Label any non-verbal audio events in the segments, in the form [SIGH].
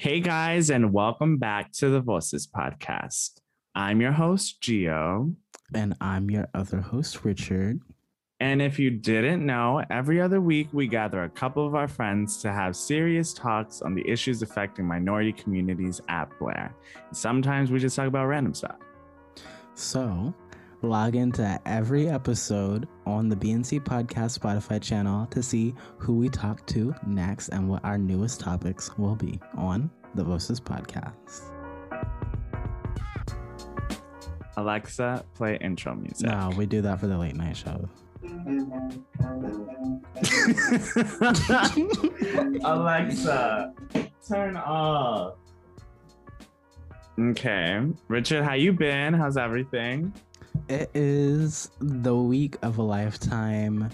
Hey guys, and welcome back to the Voices podcast. I'm your host, Gio. And I'm your other host, Richard. And if you didn't know, every other week we gather a couple of our friends to have serious talks on the issues affecting minority communities at Blair. Sometimes we just talk about random stuff. So, log into every episode on the BNC Podcast Spotify channel to see who we talk to next and what our newest topics will be on the Voices Podcast. Alexa, play intro music. No, we do that for the late night show. [LAUGHS] Alexa, turn off. Okay, Richard, how you been? How's everything? It is the week of a lifetime.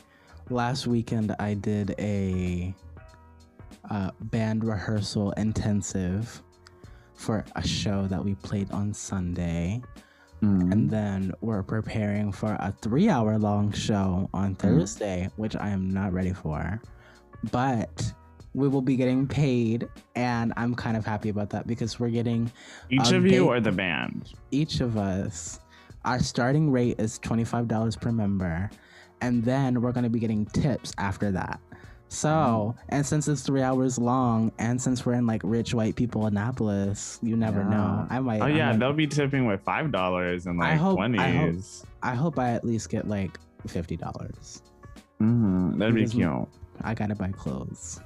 Last weekend, I did a uh, band rehearsal intensive for a show that we played on Sunday. Mm. And then we're preparing for a three hour long show on Thursday, which I am not ready for. But we will be getting paid, and I'm kind of happy about that because we're getting Each of you or the band? each of us. Our starting rate is $25 per member, and then we're going to be getting tips after that. So, and since it's three hours long, and since we're in like rich white people Annapolis, you never know. I might. Oh yeah, might- they'll be tipping with five dollars and I like hope- I hope- twenties. I hope I at least get like fifty dollars. Mm-hmm. That'd be cute. I gotta buy clothes.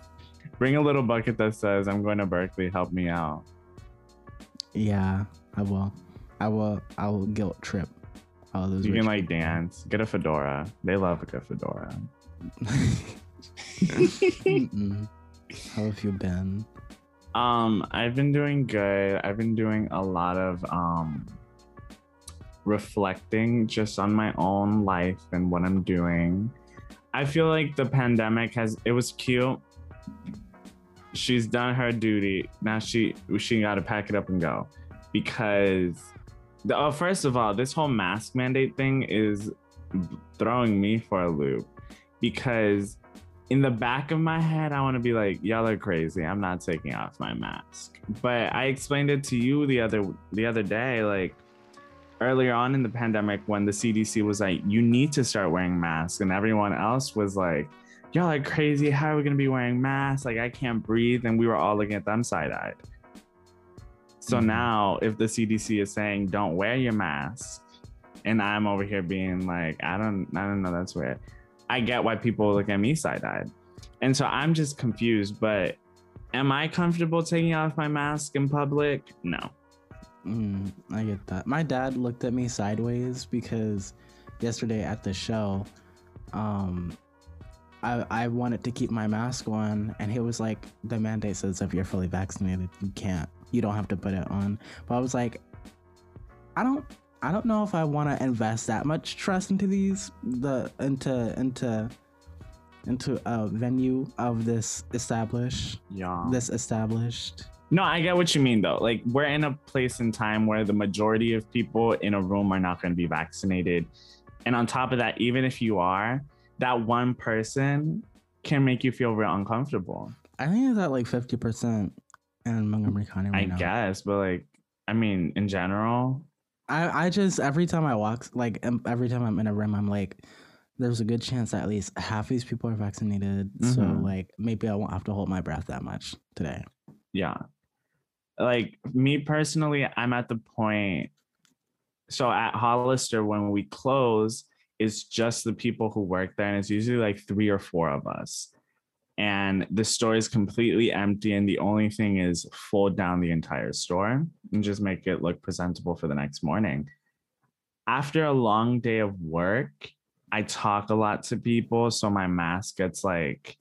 Bring a little bucket that says, "I'm going to Berklee. Help me out." Yeah, I will. I will. I will guilt trip. All those. You can like dance. Get a fedora. They love a good fedora. [LAUGHS] How have you been? Um, I've been doing good. I've been doing a lot of um reflecting just on my own life and what I'm doing. I feel like the pandemic has it was cute. She's done her duty. Now she she got to pack it up and go because the, oh, first of all, this whole mask mandate thing is throwing me for a loop because in the back of my head, I want to be like, y'all are crazy. I'm not taking off my mask. But I explained it to you the other the other day, like earlier on in the pandemic when the CDC was like, you need to start wearing masks, and everyone else was like, y'all are crazy. How are we gonna be wearing masks? Like I can't breathe, and we were all looking at them side-eyed. So Mhm. now, if the CDC is saying don't wear your mask, and I'm over here being like, I don't, I don't know, that's weird. I get why people look at me side eyed. And so I'm just confused, but am I comfortable taking off my mask in public? No. Mm, I get that. My dad looked at me sideways because yesterday at the show, um, I I wanted to keep my mask on, and he was like, "The mandate says if you're fully vaccinated, you can't you don't have to put it on. But I was like, I don't I don't know if I want to invest that much trust into these the into into into a venue of this established yeah. this established. No i get what you mean though. Like we're in a place in time where the majority of people in a room are not going to be vaccinated. And on top of that even if you are that one person can make you feel real uncomfortable. I think it's at like 50% and Montgomery County. Right I now. guess, but like, I mean, in general, I I just every time I walk, like every time I'm in a room, I'm like, there's a good chance that at least half these people are vaccinated. Mm-hmm. So like, maybe I won't have to hold my breath that much today. Yeah, like me personally, I'm at the point. So at Hollister, when we close, it's just the people who work there, and it's usually like three or four of us and the store is completely empty and the only thing is fold down the entire store and just make it look presentable for the next morning after a long day of work i talk a lot to people so my mask gets like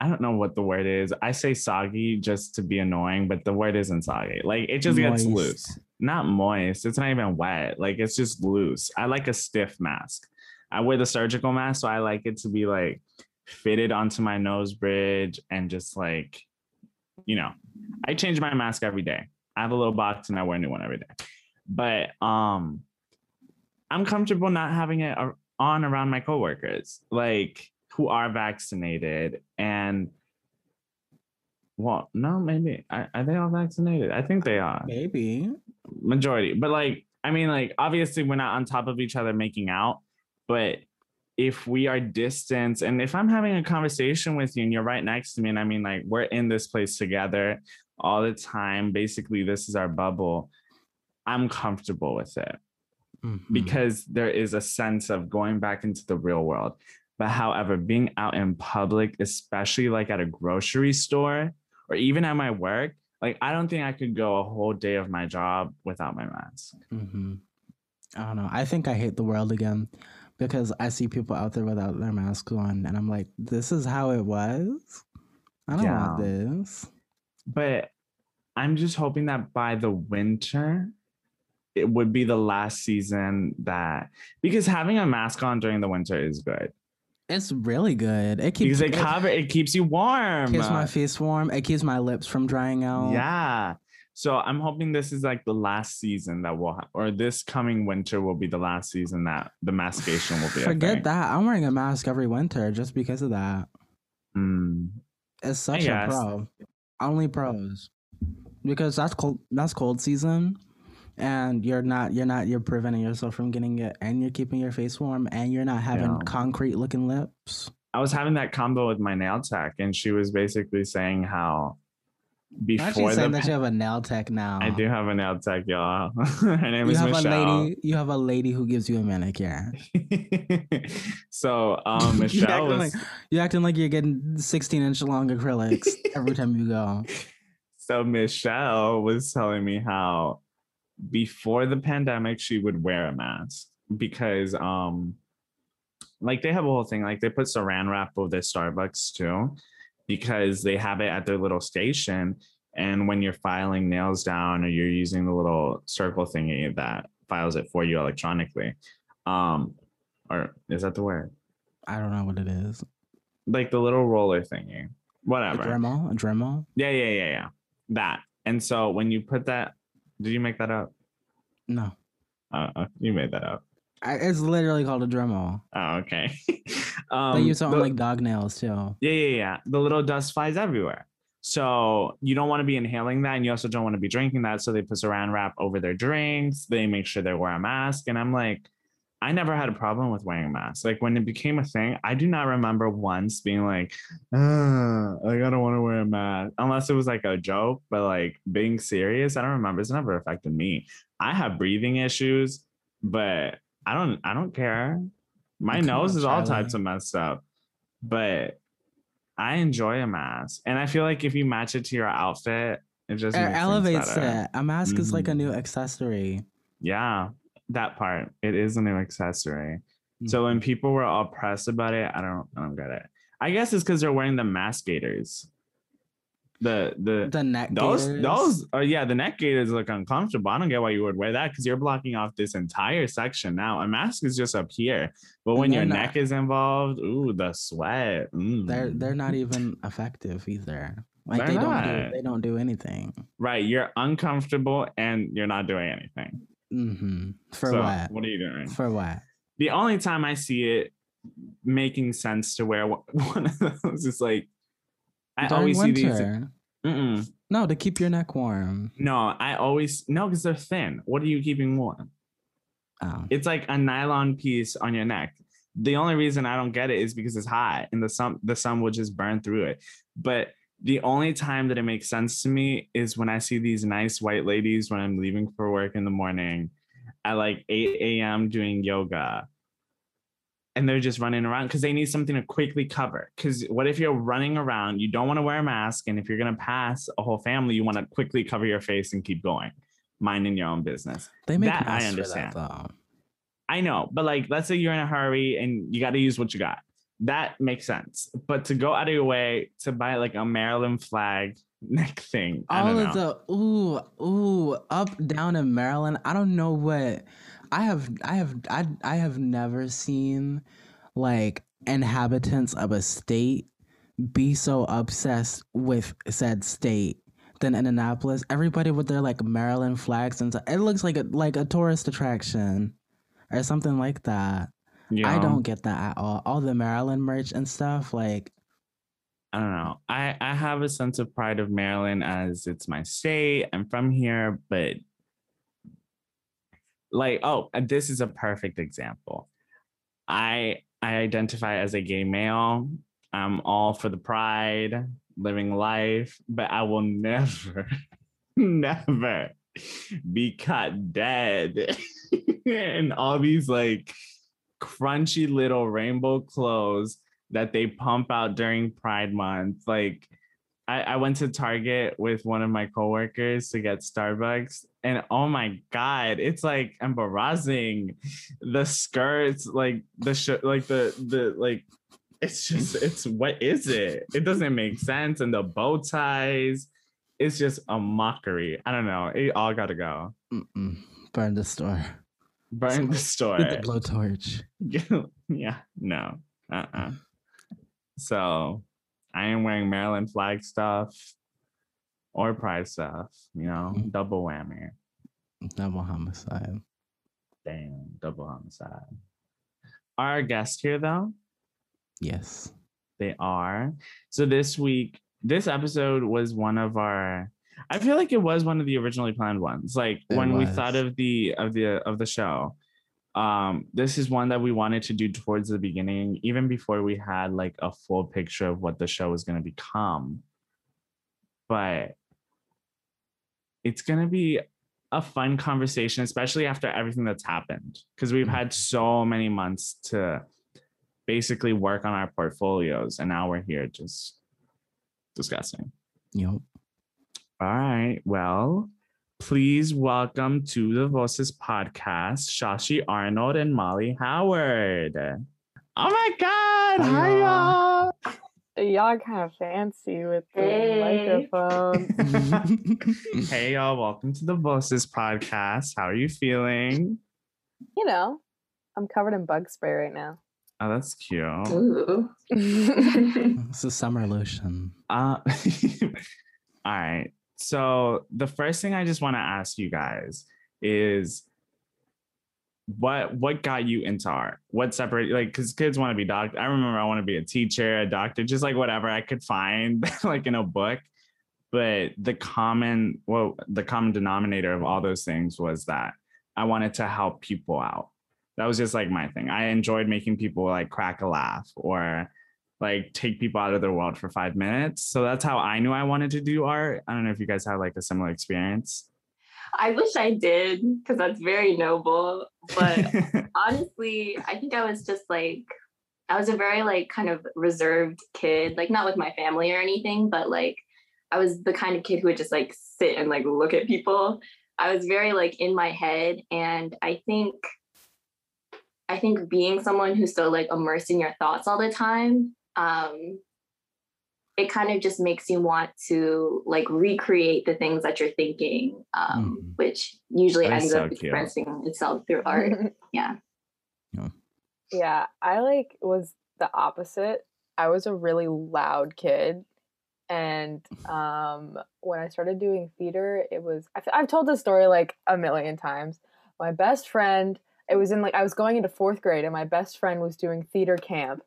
I don't know what the word is. I say soggy just to be annoying, but the word isn't soggy. Like it just gets loose. Not moist. It's not even wet. Like it's just loose. I like a stiff mask. I wear the surgical mask, so I like it to be like fitted onto my nose bridge and just like, you know, I change my mask every day. I have a little box and I wear a new one every day. But um I'm comfortable not having it on around my coworkers. Like who are vaccinated and well, no, maybe are, are they all vaccinated? I think they are Maybe. majority. But like, I mean, like, obviously we're not on top of each other making out, but if we are distance and if I'm having a conversation with you and you're right next to me, and I mean, like, we're in this place together all the time, basically, this is our bubble, I'm comfortable with it Mhm. because there is a sense of going back into the real world. But however, being out in public, especially like at a grocery store or even at my work, like I don't think I could go a whole day of my job without my mask. hmm I don't know. I think I hate the world again because I see people out there without their mask on, and I'm like, this is how it was. I don't want Yeah. this. But I'm just hoping that by the winter, it would be the last season that because having a mask on during the winter is good It's really good. It keeps because it cover it keeps you warm. It keeps my face warm. It keeps my lips from drying out. Yeah. So I'm hoping this is like the last season that will, ha- or this coming winter will be the last season that the maskation will be. Forget that. I'm wearing a mask every winter just because of that. Mm. It's such a pro. Only pros. Because that's cold that's cold season. And you're not you're not you're preventing yourself from getting it and you're keeping your face warm and you're not having Yeah. concrete looking lips. I was having that combo with my nail tech, and she was basically saying how Actually before the saying that you have a nail tech now. I do have a nail tech, y'all. [LAUGHS] Her name You is have Michelle. a lady you have a lady who gives you a manicure. [LAUGHS] so um, [LAUGHS] Michelle acting was. like you acting like you're getting 16 inch long acrylics every time you go. so Michelle was telling me how before the pandemic she would wear a mask because um like they have a whole thing like they put saran wrap over their Starbucks too because they have it at their little station and when you're filing nails down or you're using the little circle thingy that files it for you electronically um or is that the word I don't know what it is. like the little roller thingy A whatever Dremel? A Dremel? yeah, yeah, yeah, yeah. That. And so when you put that, did you make that up? No. Uh, uh, you made that up. I, it's literally called a Dremel. Oh, okay. [LAUGHS] um, They use it on the- like dog nails too. yeah, yeah, yeah. The little dust flies everywhere. So you don't want to be inhaling that, and you also don't want to be drinking that. So they put saran wrap over their drinks. They make sure they wear a mask. And I'm like, I never had a problem with wearing a mask. Like when it became a thing, I do not remember once being like, uh, like I don't want to wear a mask, unless it was like a joke. But like being serious, I don't remember. It's never affected me. I have breathing issues, but I don't. I don't care. My Come nose on, is all Charlie. types of messed up, but I enjoy a mask, and I feel like if you match it to your outfit, it just It elevates it. A mask is like a new Mhm. accessory. Yeah, that part. It is a new accessory. So when people were all pressed about it, I don't I don't get it. I guess it's because they're wearing the mask gaiters. The the the neck those gaiters. those oh yeah, the neck gaiters look uncomfortable. I don't get why you would wear that because you're blocking off this entire section now. A mask is just up here. But when your not- neck is involved, ooh, the sweat. mm. they're they're not even effective either. Like They're they don't do they don't do anything. right. You're uncomfortable and you're not doing anything. hmm For So, what? What are you doing? For what? the only time I see it making sense to wear one [LAUGHS] of those is like I During always see these. Mm-mm. No, to keep your neck warm. No, I always no because they're thin. What are you keeping warm? Oh. It's like a nylon piece on your neck. The only reason I don't get it is because it's hot and the sun the sun will just burn through it. But the only time that it makes sense to me is when I see these nice white ladies when I'm leaving for work in the morning at like 8 a.m. doing yoga. And they're just running around because they need something to quickly cover. Because what if you're running around, you don't want to wear a mask, and if you're gonna pass a whole family, you want to quickly cover your face and keep going, minding your own business. They make that I understand. For that, though. I know, but like, let's say you're in a hurry and you got to use what you got. That makes sense. But to go out of your way to buy like a Maryland flag [LAUGHS] neck thing, I All of the ooh ooh up down in Maryland. I don't know what I have. I have. I I have never seen like inhabitants of a state be so obsessed with said state than in Annapolis. Everybody with their like Maryland flags and stuff. It looks like a like a tourist attraction or something like that. You I don't get that at all. All the Maryland merch and stuff like I don't know. I I have a sense of pride of Maryland as it's my state. I'm from here, but like, oh, this is a perfect example. I I identify as a gay male. I'm all for the pride, living life, but I will never, [LAUGHS] never be cut dead [LAUGHS] in all these like crunchy little rainbow clothes that they pump out during Pride Month. Like, I, I went to Target with one of my coworkers to get Starbucks, and oh my god, it's like embarrassing. The skirts, like the sh- like the the like, it's just it's what is it? It doesn't make sense, and the bow ties, it's just a mockery. I don't know. It all got to go. Mm-mm. Burn the store. Burn the store. [LAUGHS] With the blowtorch. [LAUGHS] yeah, no. Uh-uh. So I am wearing Maryland flag stuff or pride stuff, you know, Mhm. double whammy. Double homicide. Damn, double homicide. Are our guests here though, Yes. they are. So this week, this episode was one of our I feel like it was one of the originally planned ones. Like It when we thought of the of the of the show. Um, this is one that we wanted to do towards the beginning, even before we had like a full picture of what the show was gonna become. But it's gonna be a fun conversation, especially after everything that's happened. Because we've had so many months to basically work on our portfolios, and now we're here just discussing. Yep. All right. Well, please welcome to the Voices podcast, Shashi Arnold and Molly Howard. Oh my God. Hi, Hi, y'all. y'all. Y'all kind of fancy with the Hey. microphone. [LAUGHS] [LAUGHS] hey, y'all. Welcome to the Voices podcast. How are you feeling? you know, I'm covered in bug spray right now. Oh, that's cute. Ooh. [LAUGHS] it's a summer lotion. Uh, all right. So the first thing I just want to ask you guys is what what got you into art? What separated like because kids want to be doctor. I remember I want to be a teacher, a doctor, just like whatever I could find [LAUGHS] like in a book. But the common well, the common denominator of all those things was that I wanted to help people out. That was just like my thing. I enjoyed making people like crack a laugh or like take people out of their world for five minutes. So that's how I knew I wanted to do art. I don't know if you guys had like a similar experience. I wish I did because that's very noble. But [LAUGHS] honestly, I think I was just like, I was a very like kind of reserved kid, like not with my family or anything, but like I was the kind of kid who would just like sit and like look at people. I was very like in my head. And I think, I think being someone who's so like immersed in your thoughts all the time, um, it kind of just makes you want to like recreate the things that you're thinking, um, Mhm. which usually That is ends so up cute. expressing itself through [LAUGHS] art. yeah. yeah, I like was the opposite. I was a really loud kid. And um, when I started doing theater, it was, I've, I've told this story like a million times. My best friend, it was in like, I was going into fourth grade and my best friend was doing theater camp.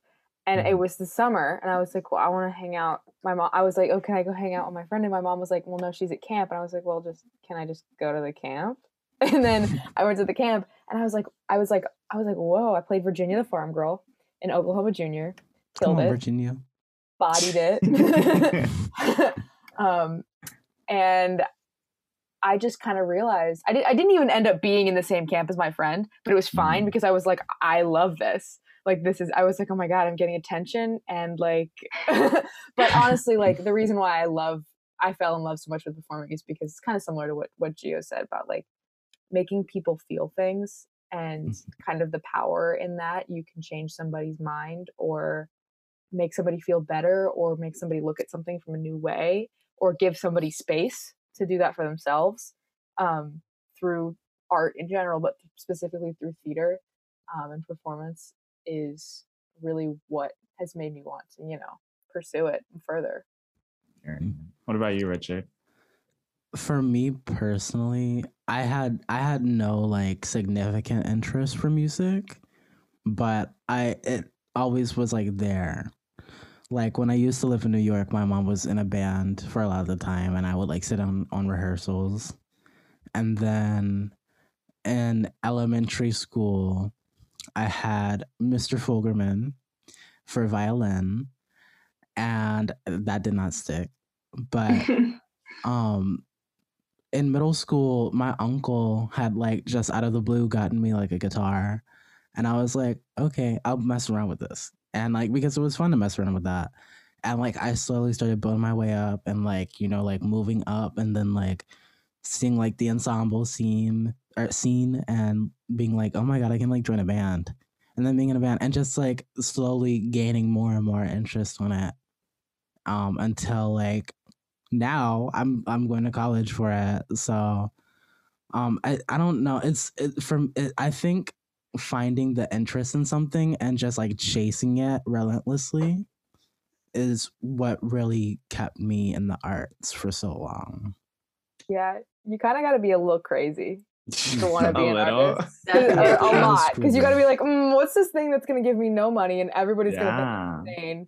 And it Mhm. was the summer. And I was like, well, I want to hang out. My mom, I was like, oh, can I go hang out with my friend? And my mom was like, well, no, she's at camp. And I was like, well, just, can I just go to the camp? [LAUGHS] And then [LAUGHS] I went to the camp and I was like, I was like, I was like, whoa, I played Virginia the Farm Girl in Oklahoma Junior, killed on, it, Virginia. bodied it. [LAUGHS] um, and I just kind of realized I, did, I didn't even end up being in the same camp as my friend, but it was fine Mhm. because I was like, I love this. Like, this is, I was like, oh my God, I'm getting attention. And like, [LAUGHS] [LAUGHS] but honestly, like, the reason why I love, I fell in love so much with performing is because it's kind of similar to what, what Gio said about like making people feel things and kind of the power in that you can change somebody's mind or make somebody feel better or make somebody look at something from a new way or give somebody space to do that for themselves um, through art in general but specifically through theater um, and performance is really what has made me want to you know pursue it further mm-hmm. what about you, Richard? For me personally, I had I had no like significant interest for music, but I it always was like there. like when I used to live in New York, my mom was in a band for a lot of the time, and I would like sit on on rehearsals. And then in elementary school, I had Mr. Fulgerman for violin, and that did not stick. But [LAUGHS] um, in middle school, my uncle had like just out of the blue gotten me like a guitar, and I was like, okay, I'll mess around with this and like because it was fun to mess around with that and like i slowly started building my way up and like you know like moving up and then like seeing like the ensemble scene scene and being like oh my god i can like join a band. And then being in a band and just like slowly gaining more and more interest in it um until like now i'm i'm going to college for it. So um i i don't know. It's it, from it, i think finding the interest in something and just like chasing it relentlessly is what really kept me in the arts for so long. Yeah, you kind of got to be a little crazy to want to be A an little. artist. 'Cause- A, a lot, because you got to be like, mm, what's this thing that's gonna give me no money and everybody's Yeah. gonna think I'm insane.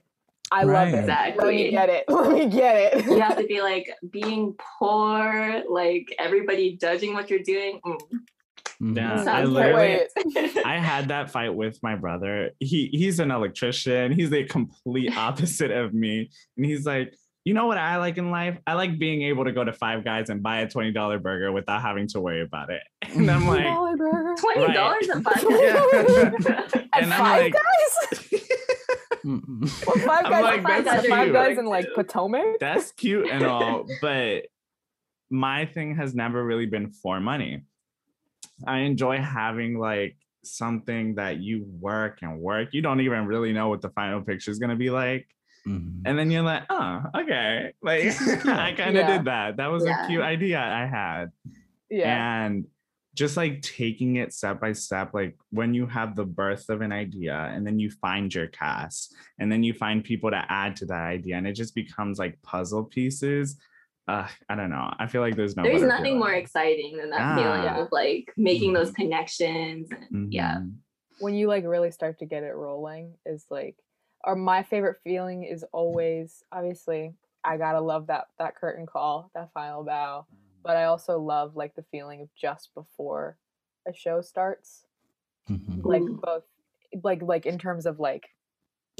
I Right. love it. Let me get it. [LAUGHS] Let me get it. you have to be like being poor, like everybody judging what you're doing. Mm. Yeah, I literally, [LAUGHS] I had that fight with my brother. He he's an electrician. He's the complete opposite of me, and he's like, you know what I like in life? I like being able to go to Five Guys and buy a twenty dollar burger without having to worry about it. [LAUGHS] And I'm like, Dollar burger. Twenty dollars a [LAUGHS] buck. Yeah. [LAUGHS] At and Five like, Guys? Mm-mm. Five guys? like, five that's guys, five guys in like Potomac? that's cute and all, but my thing has never really been for money. I enjoy having like something that you work and work. You don't even really know what the final picture is gonna be like. Mhm. And then you're like, oh, okay. Like [LAUGHS] I kind of Yeah. did that. That was a cute idea I had. Yeah. And just like taking it step by step, like when you have the birth of an idea and then you find your cast and then you find people to add to that idea and it just becomes like puzzle pieces. Uh, I don't know. I feel like there's no There's nothing feeling. more exciting than that Yeah. feeling of like making those connections. And, Yeah. Mhm. when you like really start to get it rolling is like or my favorite feeling is always obviously I gotta love that that curtain call, that final bow. But I also love like the feeling of just before a show starts. Mhm. Like both like like in terms of like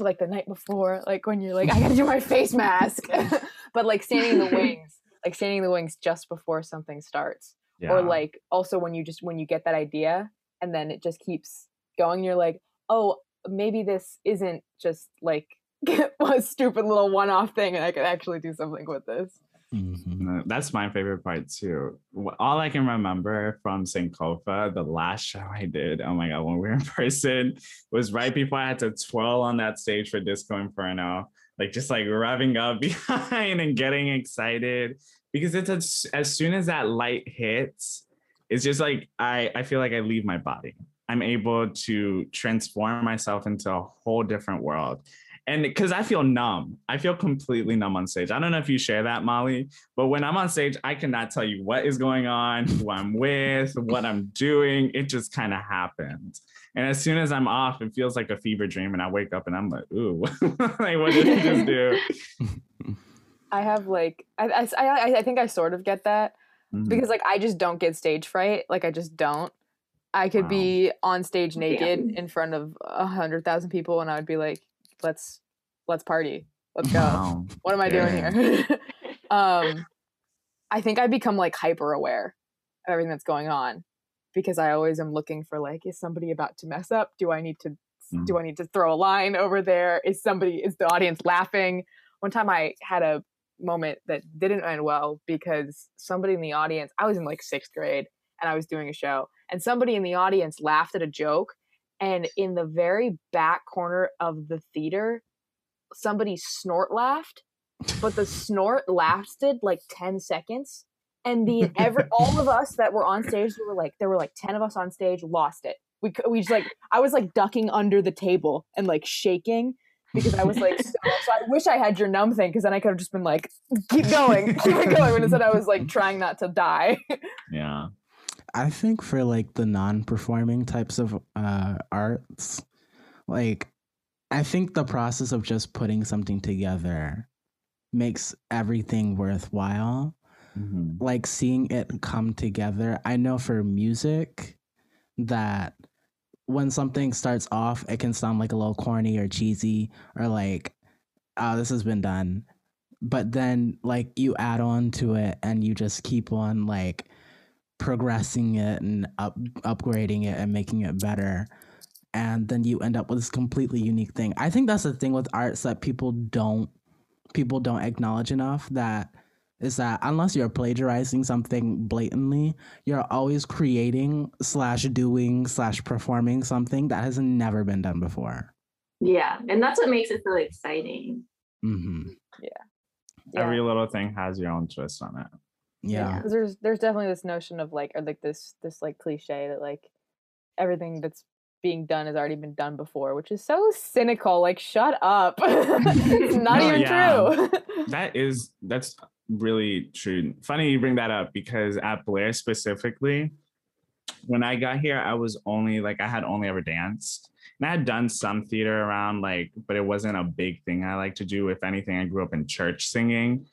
like the night before, like when you're like, I gotta do my face mask. [LAUGHS] but like standing in the [LAUGHS] wings, like standing in the wings just before something starts Yeah. or like also when you just when you get that idea and then it just keeps going you're like oh maybe this isn't just like [LAUGHS] a stupid little one-off thing and i could actually do something with this Mhm. That's my favorite part too. All I can remember from Sankofa, the last show I did, oh my god, when we were in [LAUGHS] person, was right before I had to twirl on that stage for Disco Inferno, like just like revving up [LAUGHS] behind and getting excited because it's as, as soon as that light hits, it's just like I I feel like I leave my body. I'm able to transform myself into a whole different world and because I feel numb, I feel completely numb on stage. I don't know if you share that, Molly, but when I'm on stage, I cannot tell you what is going on, who I'm with, what I'm doing. It just kind of happens. And as soon as I'm off, it feels like a fever dream, and I wake up and I'm like, ooh, [LAUGHS] like what did you just do? [LAUGHS] i have like I, I i I think i sort of get that Mhm. because like i just don't get stage fright like i just don't i could Wow. be on stage naked Yeah. in front of a hundred thousand people and i would be like let's let's party let's go Wow. what am I doing here? [LAUGHS] [LAUGHS] um, I think I become like hyper aware of everything that's going on because I always am looking for like, is somebody about to mess up? Do I need to do I need to throw a line over there? Is somebody is the audience laughing? One time I had a moment that didn't end well because somebody in the audience, I was in like sixth grade and I was doing a show, and somebody in the audience laughed at a joke. And in the very back corner of the theater, somebody snort laughed, but the snort lasted like 10 seconds. And the [LAUGHS] every all of us that were on stage, we were like, there were like 10 of us on stage, lost it. We we just like I was like ducking under the table and like shaking because I was like so, so I wish I had your numb thing because then I could have just been like keep going, [LAUGHS] keep going. But instead I was like trying not to die. Yeah. I think for like the non-performing types of uh arts, like I think the process of just putting something together makes everything worthwhile. Mhm. Like seeing it come together. I know for music that when something starts off, it can sound like a little corny or cheesy or like, oh, this has been done. But then, like, you add on to it and you just keep on, like, progressing it and up upgrading it and making it better and then you end up with this completely unique thing i think that's the thing with arts that people don't people don't acknowledge enough that is that unless you're plagiarizing something blatantly you're always creating slash doing slash performing something that has never been done before Yeah. And that's what makes it so exciting. hmm Yeah. Every little thing has your own twist on it. Yeah there's there's definitely this notion of like or like this this like cliche that like everything that's being done has already been done before, which is so cynical. Like, shut up. [LAUGHS] it's [LAUGHS] not No, even yeah. true. [LAUGHS] That is that's really true. Funny you bring that up because at Blair specifically, when I got here, I was only like I had only ever danced. And I had done some theater around, like, but it wasn't a big thing I like to do. If anything, I grew up in church singing.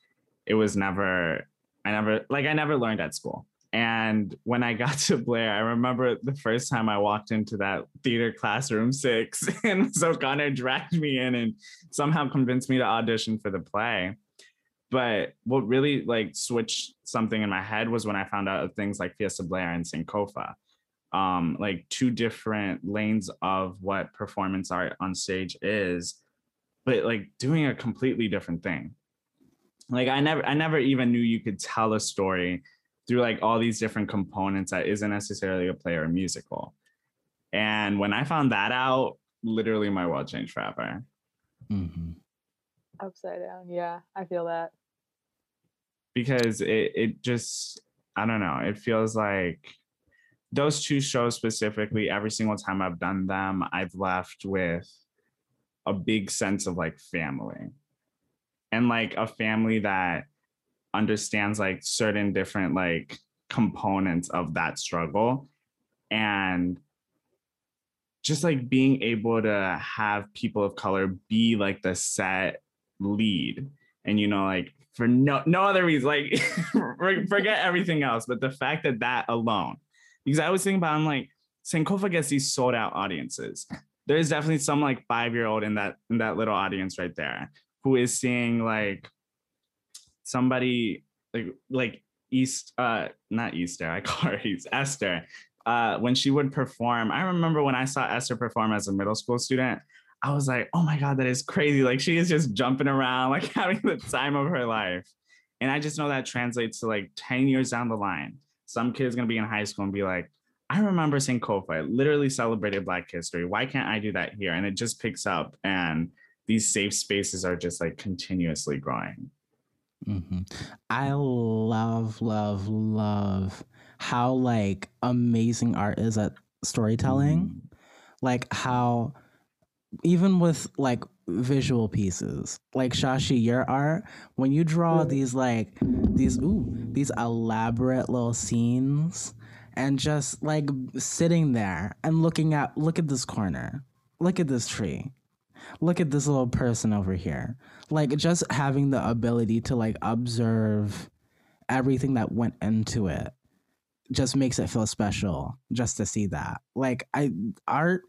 It was never, I never like I never learned at school. And when I [LAUGHS] got to Blair, I remember the first time I walked into that theater classroom six, [LAUGHS] and so Connor dragged me in and somehow convinced me to audition for the play. But what really like switched something in my head was when I found out of things like Fiesta Blair and Sankofa, um, like two different lanes of what performance art on stage is, but like doing a completely different thing. Like I never, I never even knew you could tell a story through like all these different components that isn't necessarily a play or a musical. And when I found that out, literally my world changed forever. hmm Upside down. Yeah, I feel that. because it it just I don't know. It feels like those two shows specifically, every single time I've done them, I've left with a big sense of like family. And like a family that understands like certain different like components of that struggle and just like being able to have people of color be like the set lead and you know like for no no other reason like [LAUGHS] forget everything else but the fact that that alone because i was thinking about i'm like sankofa gets these sold out audiences. There's definitely some like five year old in that in that little audience right there who is seeing like somebody like like east uh not easter i [LAUGHS] call her East, esther uh when she would perform i remember when i saw esther perform as a middle school student I was like, oh my God, that is crazy. Like she is just jumping around, [LAUGHS] like having the time of her life. And I just know that translates to like 10 years down the line. Some kid's gonna be in high school and be like, I remember Sankofa. It literally celebrated Black history. Why can't I do that here? And it just picks up and these safe spaces are just like continuously growing. hmm I love, love, love how like amazing art is at storytelling. Like how even with like visual pieces, like Shashi, your art, when you draw these like these ooh, these elaborate little scenes and just like sitting there and looking at look at this corner. Look at this tree. Look at this little person over here. Like just having the ability to like observe everything that went into it just makes it feel special just to see that. Like I art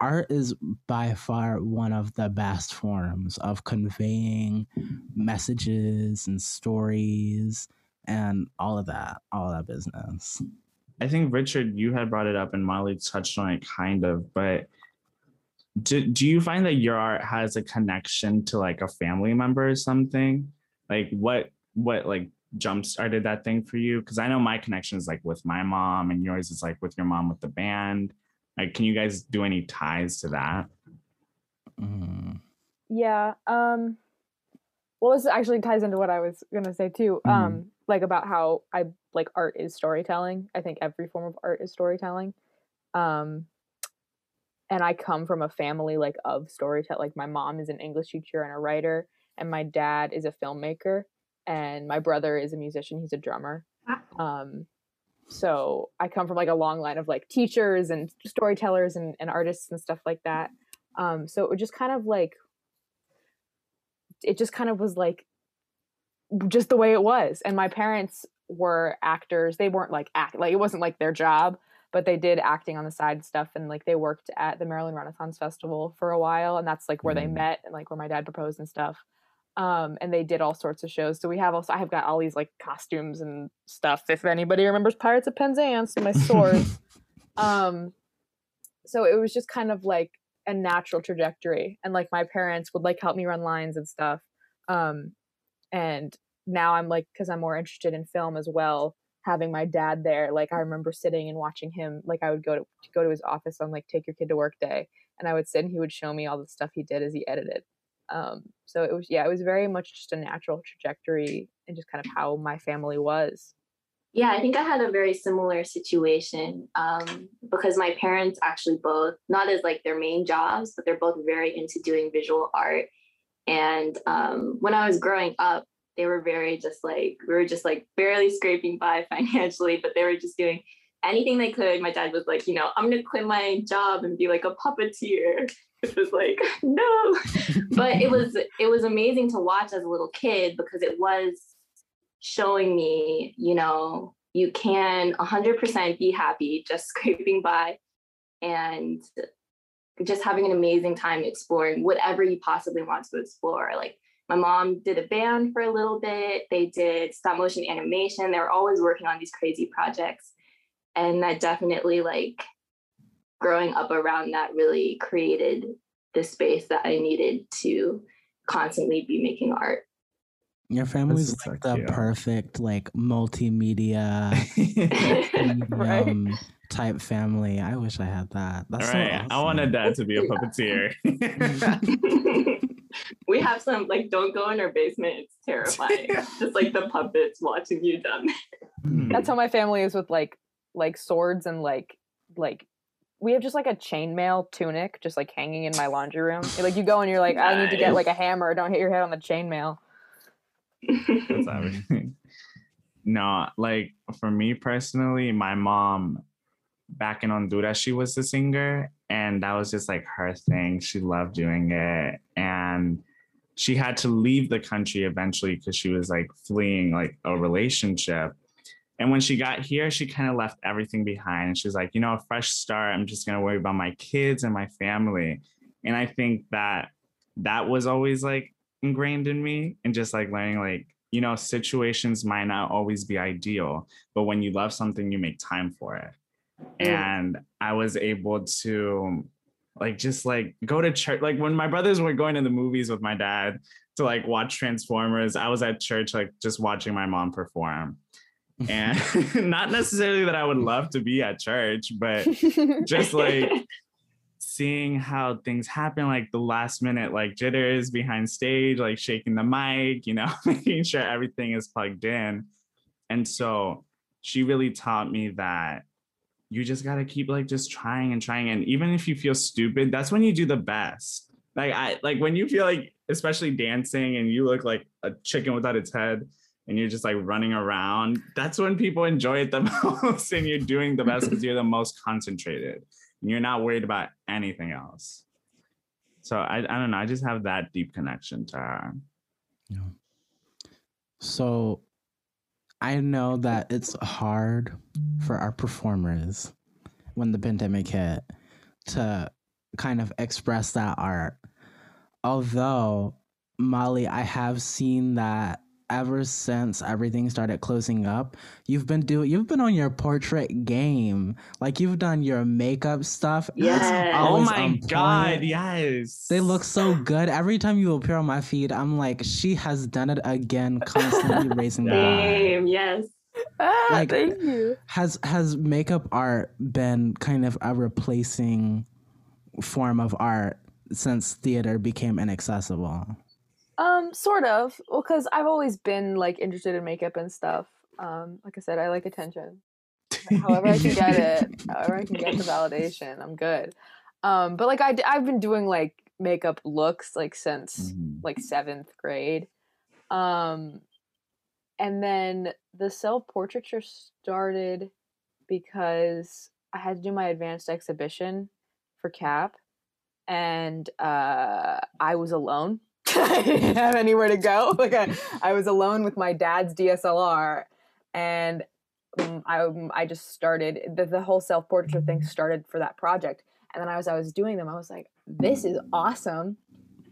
art is by far one of the best forms of conveying messages and stories and all of that, all of that business. I think Richard, you had brought it up and Molly touched on it kind of, but do, do you find that your art has a connection to like a family member or something? Like what what like jump started that thing for you? Because I know my connection is like with my mom and yours is like with your mom with the band. Like can you guys do any ties to that? Mm. Yeah. Um well this actually ties into what I was gonna say too. Mhm. Um like about how I like art is storytelling. I think every form of art is storytelling. Um and I come from a family like of storytelling. Like my mom is an English teacher and a writer, and my dad is a filmmaker, and my brother is a musician. He's a drummer. Um, so I come from like a long line of like teachers and storytellers and, and artists and stuff like that. Um, so it just kind of like it just kind of was like just the way it was. And my parents were actors. They weren't like act like it wasn't like their job, but they did acting on the side stuff. And like they worked at the Maryland Renaissance Festival for a while, and that's like where they Mm. met and like where my dad proposed and stuff. Um, and they did all sorts of shows. So we have also I have got all these like costumes and stuff. If anybody remembers Pirates of Penzance, my swords. [LAUGHS] um, so it was just kind of like a natural trajectory, and like my parents would like help me run lines and stuff. Um, and now I'm like because I'm more interested in film as well. Having my dad there, like I remember sitting and watching him. Like I would go to go to his office on like take your kid to work day, and I would sit and he would show me all the stuff he did as he edited. Um, so it was yeah, it was very much just a natural trajectory and just kind of how my family was. Yeah, I think I had a very similar situation um, because my parents actually both, not as like their main jobs, but they're both very into doing visual art. And um, when I was growing up, they were very just like, we were just like barely scraping by [LAUGHS] financially, but they were just doing anything they could. My dad was like, you know, I'm to quit my job and be like a puppeteer. [LAUGHS] Which was like, [LAUGHS] no. but it was it was amazing to watch as a little kid because it was showing me, you know, you can 100% be happy just scraping by and just having an amazing time exploring whatever you possibly want to explore. Like my mom did a band for a little bit, they did stop motion animation, they were always working on these crazy projects. And that definitely like growing up around that really created the space that I needed to constantly be making art. Your family's so like the cute. perfect like multimedia [LAUGHS] Right. type family. I wish I had that. That's All so right, I wanted that to be a [LAUGHS] puppeteer. [LAUGHS] we have some like don't go in our basement. It's terrifying. [LAUGHS] Just like the puppets watching you down there. Hmm. That's how my family is with like like swords and like like we have just like a chainmail tunic just like hanging in my laundry room. [LAUGHS] Like you go and you're like, I need to get like a hammer. Don't hit your head on the chainmail. That's everything. [LAUGHS] No, like for me personally, my mom back in Honduras, she was a singer, and that was just like her thing. She loved doing it. And she had to leave the country eventually because she was like fleeing like a relationship. And when she got here, she kind of left everything behind. And she's like, you know, a fresh start. I'm just gonna worry about my kids and my family. And I think that that was always like ingrained in me and just like learning like you know situations might not always be ideal but when you love something you make time for it Yeah. and i was able to like just like go to church like when my brothers were going to the movies with my dad to like watch transformers i was at church like just watching my mom perform. And [LAUGHS] [LAUGHS] not necessarily that i would love to be at church but just like [LAUGHS] seeing how things happen like the last minute like jitters behind stage like shaking the mic you know making sure everything is plugged in. And so she really taught me that you just got to keep like just trying and trying and even if you feel stupid that's when you do the best. Like i like when you feel like especially dancing and you look like a chicken without its head and you're just like running around that's when people enjoy it the [LAUGHS] most and you're doing the best because you're the most concentrated and you're not worried about anything else. So I, I don't know i just have that deep connection to her. Yeah. So I know that it's hard for our performers when the pandemic hit to kind of express that art. Although, Molly, I have seen that ever since everything started closing up, you've been doing you've been on your portrait game. Like you've done your makeup stuff. Yes. oh my god yes They look so good. Every time you appear on my feed, I'm like, she has done it again, constantly [LAUGHS] raising the bar. Same, yes. ah, Like- thank you. Has has makeup art been kind of a replacing form of art since theater became inaccessible? Um, sort of. Well, because I've always been like interested in makeup and stuff. Um, like I said, I like attention. However I can get it, [LAUGHS] however I can get the validation, I'm good. Um, but like I, I've been doing like makeup looks like since Mhm. like seventh grade. Um, and then the self portraiture started because I had to do my advanced exhibition for CAP. and uh, I was alone. I [LAUGHS] didn't have anywhere to go. [LAUGHS] Like I, I was alone with my dad's DSLR, and um, I um, I just started the, the whole self portrait thing started for that project. And then as I was doing them, I was like, this is awesome,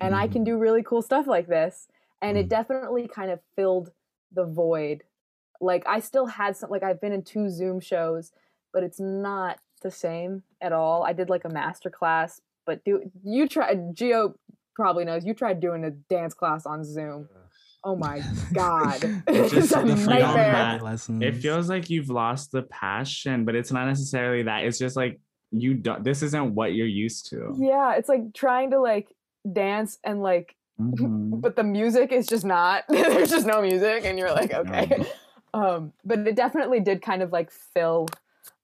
and I can do really cool stuff like this. And it definitely kind of filled the void. Like I still had some like I've been in two Zoom shows, but it's not the same at all. I did like a master class, but do you try Gio probably knows you tried doing a dance class on Zoom. Oh my [LAUGHS] god. It's [LAUGHS] it's a nightmare. It feels like you've lost the passion, but it's not necessarily that. It's just like you don't. This isn't what you're used to. Yeah, it's like trying to like dance and like [LAUGHS] Mhm. but the music is just not there's just no music and you're like okay um but it definitely did kind of like fill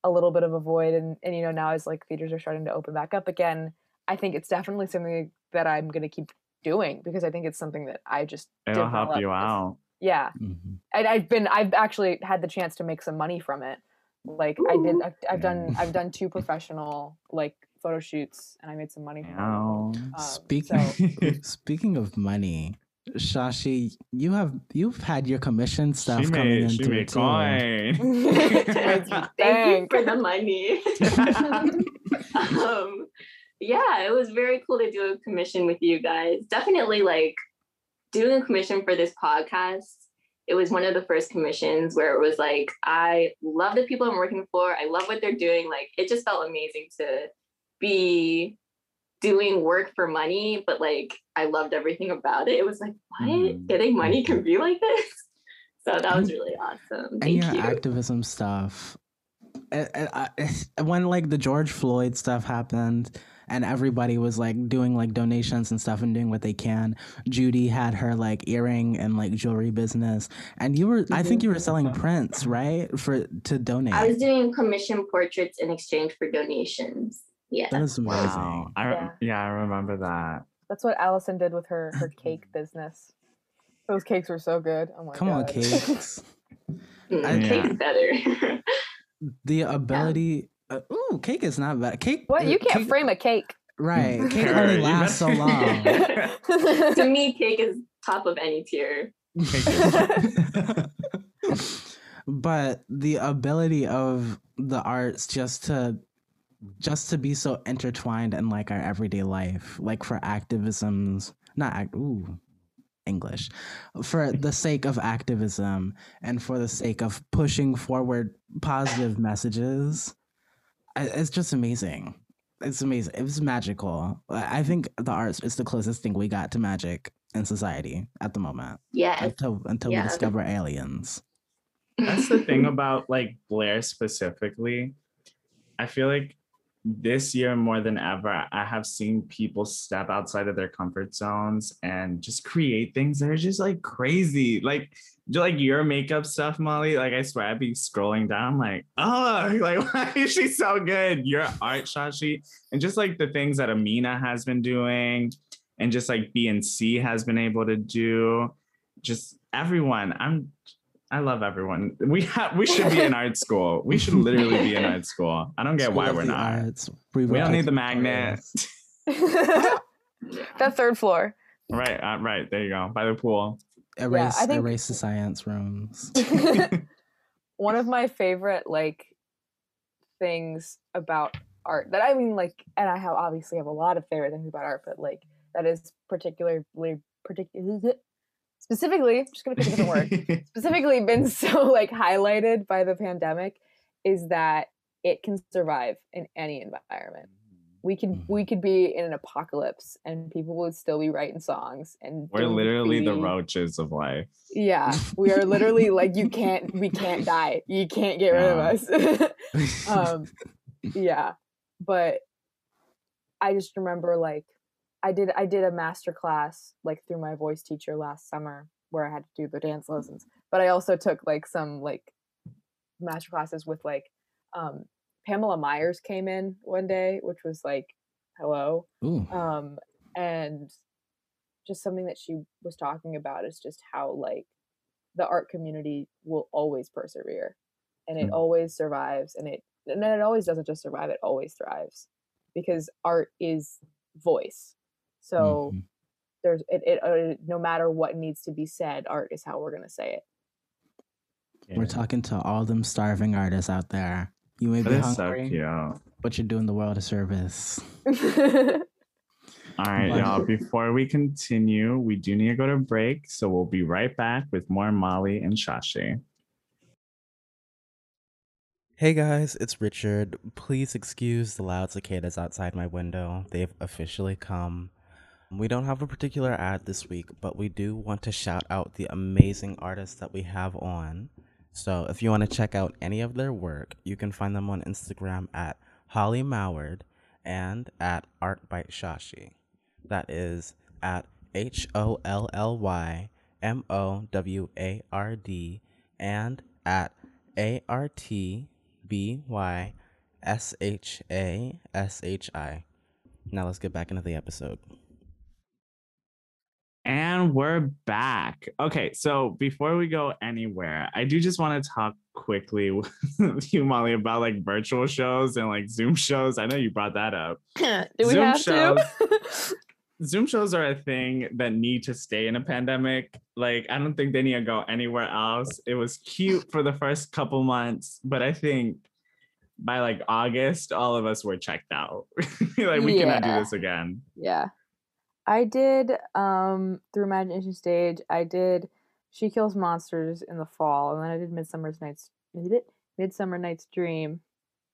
a little bit of a void and and you know now as like theaters are starting to open back up again i think it's definitely something that i'm going to keep doing because i think it's something that i just It'll help developed you as- out. yeah Mhm. and i've been i've actually had the chance to make some money from it like i did I've, I've done i've done two [LAUGHS] professional like photo shoots and i made some money from it Um, Speaking so- [LAUGHS] speaking of money, Shashi, you have you've had your commission stuff she coming made in she through made too. coin. [LAUGHS] Thank you for the money. um, yeah, it was very cool to do a commission with you guys. Definitely like doing a commission for this podcast. It was one of the first commissions where it was like, I love the people I'm working for. I love what they're doing. Like, it just felt amazing to be doing work for money, but like, I loved everything about it. It was like, what? Mhm. Getting money can be like this? [LAUGHS] So that was really awesome. and Thank your you. activism stuff. And- and I- when like the George Floyd stuff happened and everybody was like doing like donations and stuff and doing what they can. Judy had her like earring and like jewelry business, and you were I think you were selling prints right for to donate. I was doing commission portraits in exchange for donations. Yeah. that is amazing. Wow. I, Yeah. yeah. I remember that. That's what Allison did with her her [LAUGHS] cake business. Those cakes were so good. Oh my Come god. on, cakes. [LAUGHS] Mm, I- Cake's better. [LAUGHS] the ability. Uh, ooh, cake is not bad. Cake. What? uh, You can't cake- frame a cake. Right, [LAUGHS] cake only lasts so [LAUGHS] long. [LAUGHS] to me, cake is top of any tier. but the ability of the arts just to just to be so intertwined in like our everyday life like for activisms not act ooh english for the sake of activism and for the sake of pushing forward positive messages I- it's just amazing it's amazing it was magical i I think the arts is the closest thing we got to magic in society at the moment Yeah. until until Yeah. we discover aliens That's the thing about like Blair specifically. I feel like this year more than ever, I have seen people step outside of their comfort zones and just create things that are just like crazy. Like, like your makeup stuff, Molly. Like, I swear, I'd be scrolling down, like, oh, [LAUGHS] like why is she so good? Your art, Shashi, and just like the things that Amina has been doing, and just like BNC has been able to do. Just everyone. I'm I love everyone. We have we should be in [LAUGHS] art school. We should literally be in art school. I don't get School why we're not. Arts, We don't need the magnet. Arts. [LAUGHS] [LAUGHS] that third floor. right, uh, right. There you go. By the pool. Erase, I think- erase the science rooms. One of my favorite like things about art that I mean like and I have obviously have a lot of favorite things about art, but like that is particularly particularly specifically just gonna pick a different word. [LAUGHS] specifically been so like highlighted by the pandemic is that it can survive in any environment. We could we could be in an apocalypse and people would still be writing songs and We're literally the roaches of life. Yeah, we are literally like you can't we can't die. You can't get rid of us. [LAUGHS] um yeah. But I just remember like I did I did a master class like through my voice teacher last summer where I had to do the dance lessons. But I also took like some like master classes with like um Pamela Myers came in one day, which was like hello Ooh. um and just something that she was talking about is just how like the art community will always persevere and it Mm. always survives and it and then it always doesn't just survive it always thrives because art is voice. So Mhm. there's it, it uh, no matter what needs to be said, art is how we're gonna say it. We're talking to all them starving artists out there. You may That be is so hungry, cute. but you're doing the world a service. [LAUGHS] All right, Wow. y'all. Before we continue, we do need to go to break. So we'll be right back with more Molly and Shashi. Hey guys, it's Richard. Please excuse the loud cicadas outside my window. They've officially come. We don't have a particular ad this week, but we do want to shout out the amazing artists that we have on. So if you want to check out any of their work, you can find them on Instagram at Holly Moward and at Art By Shashi. That is at H O L L Y M O W A R D and at A R T B Y S H A S H I. Now let's get back into the episode. And we're back. Okay, so before we go anywhere, I do just want to talk quickly [LAUGHS] with you, Molly, about like virtual shows and like Zoom shows. I know you brought that up. [LAUGHS] Do we Zoom have to? [LAUGHS] Zoom shows are a thing that need to stay in a pandemic. Like, I don't think they need to go anywhere else. It was cute for the first couple months, but I think by like August, all of us were checked out. like, we cannot do this again. yeah. I did um through Imagination Stage, I did She Kills Monsters in the fall, and then I did Midsummer's Night's did it? Midsummer Night's Dream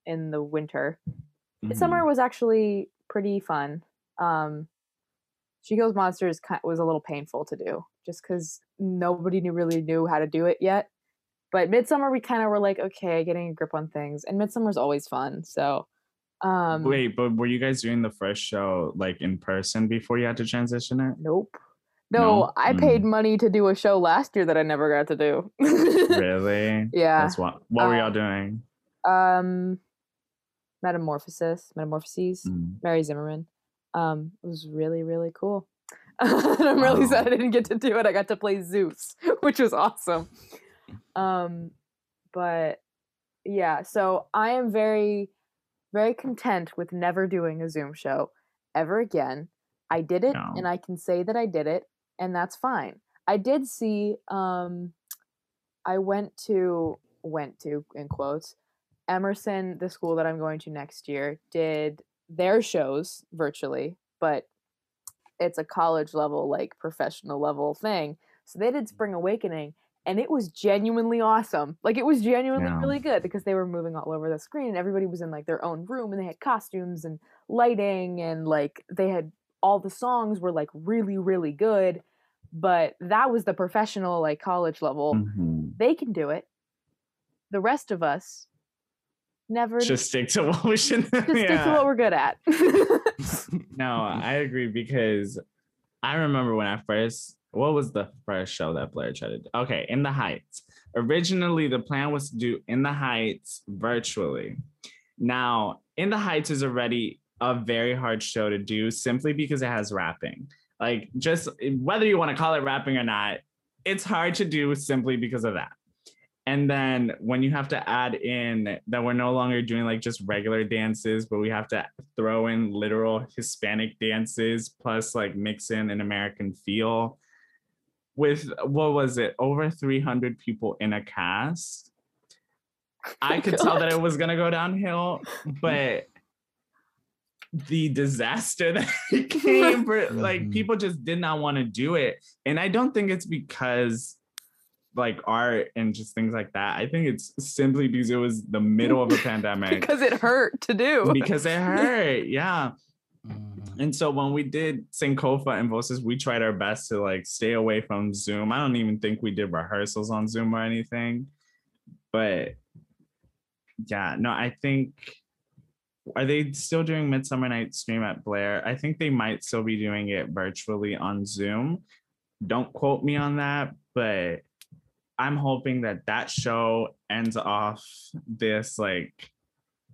in the winter. Mhm. Midsummer was actually pretty fun. Um She Kills Monsters was a little painful to do just because nobody knew really knew how to do it yet. But Midsummer, we kind of were like, okay, getting a grip on things, and Midsummer's always fun. So, um, Wait, but were you guys doing the first show like in person before you had to transition it? Nope. No, No? I paid Mm. money to do a show last year that I never got to do. really? [LAUGHS] Yeah. That's what. What were y'all Um, doing? Um, Metamorphosis, Metamorphoses, Mm. Mary Zimmerman. Um, it was really, really cool. [LAUGHS] and I'm really Wow. sad I didn't get to do it. I got to play Zeus, [LAUGHS] which was awesome. Um, but yeah, so I am very, very content with never doing a Zoom show ever again. I did it No. and I can say that I did it, and that's fine. I did see um I went to went to in quotes Emerson, the school that I'm going to next year, did their shows virtually, but it's a college level, like professional level thing. So they did Spring Awakening, and it was genuinely awesome. Like it was genuinely Yeah. really good because they were moving all over the screen, and everybody was in like their own room, and they had costumes and lighting, and like they had all the songs were like really really good. But that was the professional like college level. Mhm. They can do it. The rest of us never Just stick to what we should. [LAUGHS] just stick to what we're good at. [LAUGHS] [LAUGHS] No, I agree because I remember when I first. What was the first show that Blair tried to do? Okay, In the Heights. Originally, the plan was to do In the Heights virtually. Now, In the Heights is already a very hard show to do simply because it has rapping. Like, just whether you want to call it rapping or not, it's hard to do simply because of that. And then when you have to add in that we're no longer doing like just regular dances, but we have to throw in literal Hispanic dances plus like mix in an American feel with what was it, over 300 people in a cast. I could tell that it was gonna go downhill, but the disaster [LAUGHS] that came for [LAUGHS] like Mhm. people just did not want to do it. And I don't think it's because like art and just things like that. I think it's simply because it was the middle of a [LAUGHS] pandemic because it hurt to do. because it hurt. Yeah. Mhm. And so when we did Sankofa and Voices, we tried our best to like stay away from Zoom. I don't even think we did rehearsals on Zoom or anything. But yeah, no, I think are they still doing Midsummer Night Stream at Blair? I think they might still be doing it virtually on Zoom. Don't quote me on that, but I'm hoping that that show ends off this like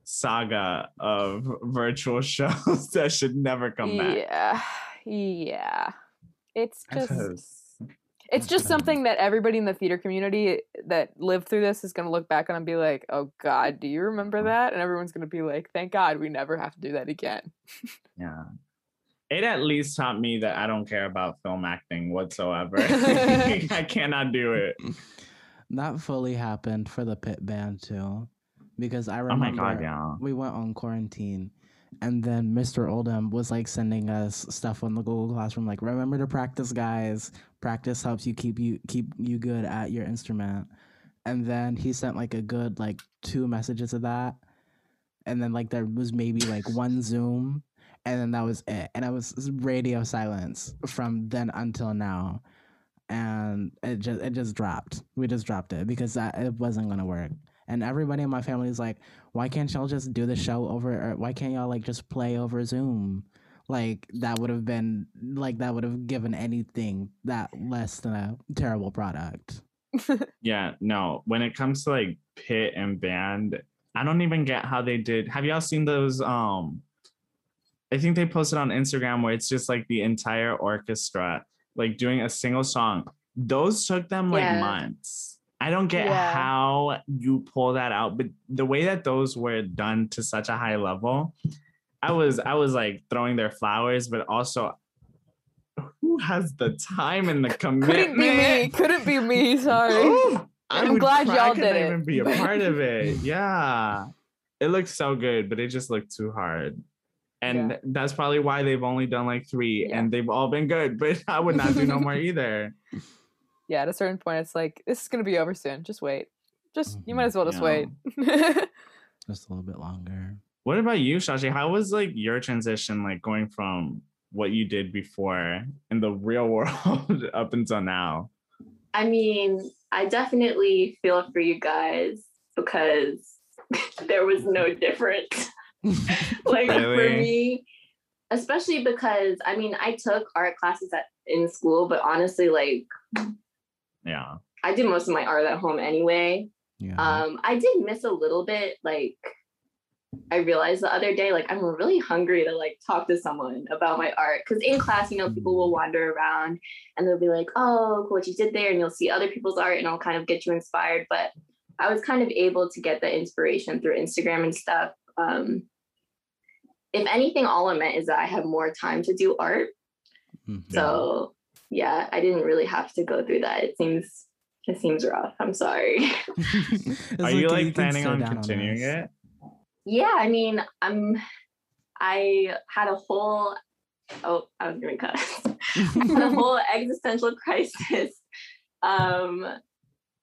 saga of virtual [LAUGHS] shows that should never come back. Yeah, yeah. It's just it's just something that everybody in the theater community that lived through this is going to look back on and be like, "Oh God, do you remember that?" And everyone's going to be like, "Thank God we never have to do that again." [LAUGHS] yeah. it at least taught me that I don't care about film acting whatsoever. [LAUGHS] I cannot do it. That fully happened for the pit band too, because I Oh remember my god, yeah. we went on quarantine, and then Mr. Oldham was like sending us stuff on the Google Classroom, like remember to practice, guys. Practice helps you keep you keep you good at your instrument. And then he sent like a good like two messages of that, and then like there was maybe like one Zoom, and then that was it. And I was radio silence from then until now and it just it just dropped. We just dropped it because that it wasn't gonna work. And everybody in my family is like, why can't y'all just do the show over? Or why can't y'all like just play over Zoom? Like that would have been like that would have given anything that less than a terrible product. [LAUGHS] Yeah, no. When it comes to like pit and band, I don't even get how they did. Have y'all seen those? Um, I think they posted on Instagram where it's just like the entire orchestra like doing a single song. Those took them like Yeah. months. I don't get Yeah. how you pull that out, but the way that those were done to such a high level, I was I was like throwing their flowers, but also who has the time and the commitment? Couldn't be me. Couldn't be me. Sorry. Ooh, I'm glad cry. y'all did it. even be a [LAUGHS] part of it. Yeah, it looks so good, but it just looked too hard. And Yeah. that's probably why they've only done like three, Yeah. and they've all been good. But [LAUGHS] I would not do no more [LAUGHS] either. Yeah, at a certain point, it's like this is gonna be over soon. Just wait. Just you might Mhm. as well just Yeah. wait. [LAUGHS] Just a little bit longer. What about you, Shashi? How was like your transition, like going from what you did before in the real [LAUGHS] world up until now? I mean, I definitely feel for you guys because [LAUGHS] there was no difference. like for me, especially because I mean, I took art classes at in school, but honestly, like Yeah, I did most of my art at home anyway. yeah. Um, I did miss a little bit. Like, I realized the other day, like, I'm really hungry to like talk to someone about my art. Because in class, you know, people will wander around and they'll be like, "Oh, cool, what you did there," and you'll see other people's art, and it'll kind of get you inspired. But I was kind of able to get the inspiration through Instagram and stuff. Um, if anything, all it meant is that I have more time to do art. Mhm. So yeah, I didn't really have to go through that. It seems it seems rough. I'm sorry. [LAUGHS] [LAUGHS] It's are you like can planning on continuing this. it? Yeah, I mean, I'm. I had a whole. Oh, I was gonna cut. [LAUGHS] I a whole existential crisis, um,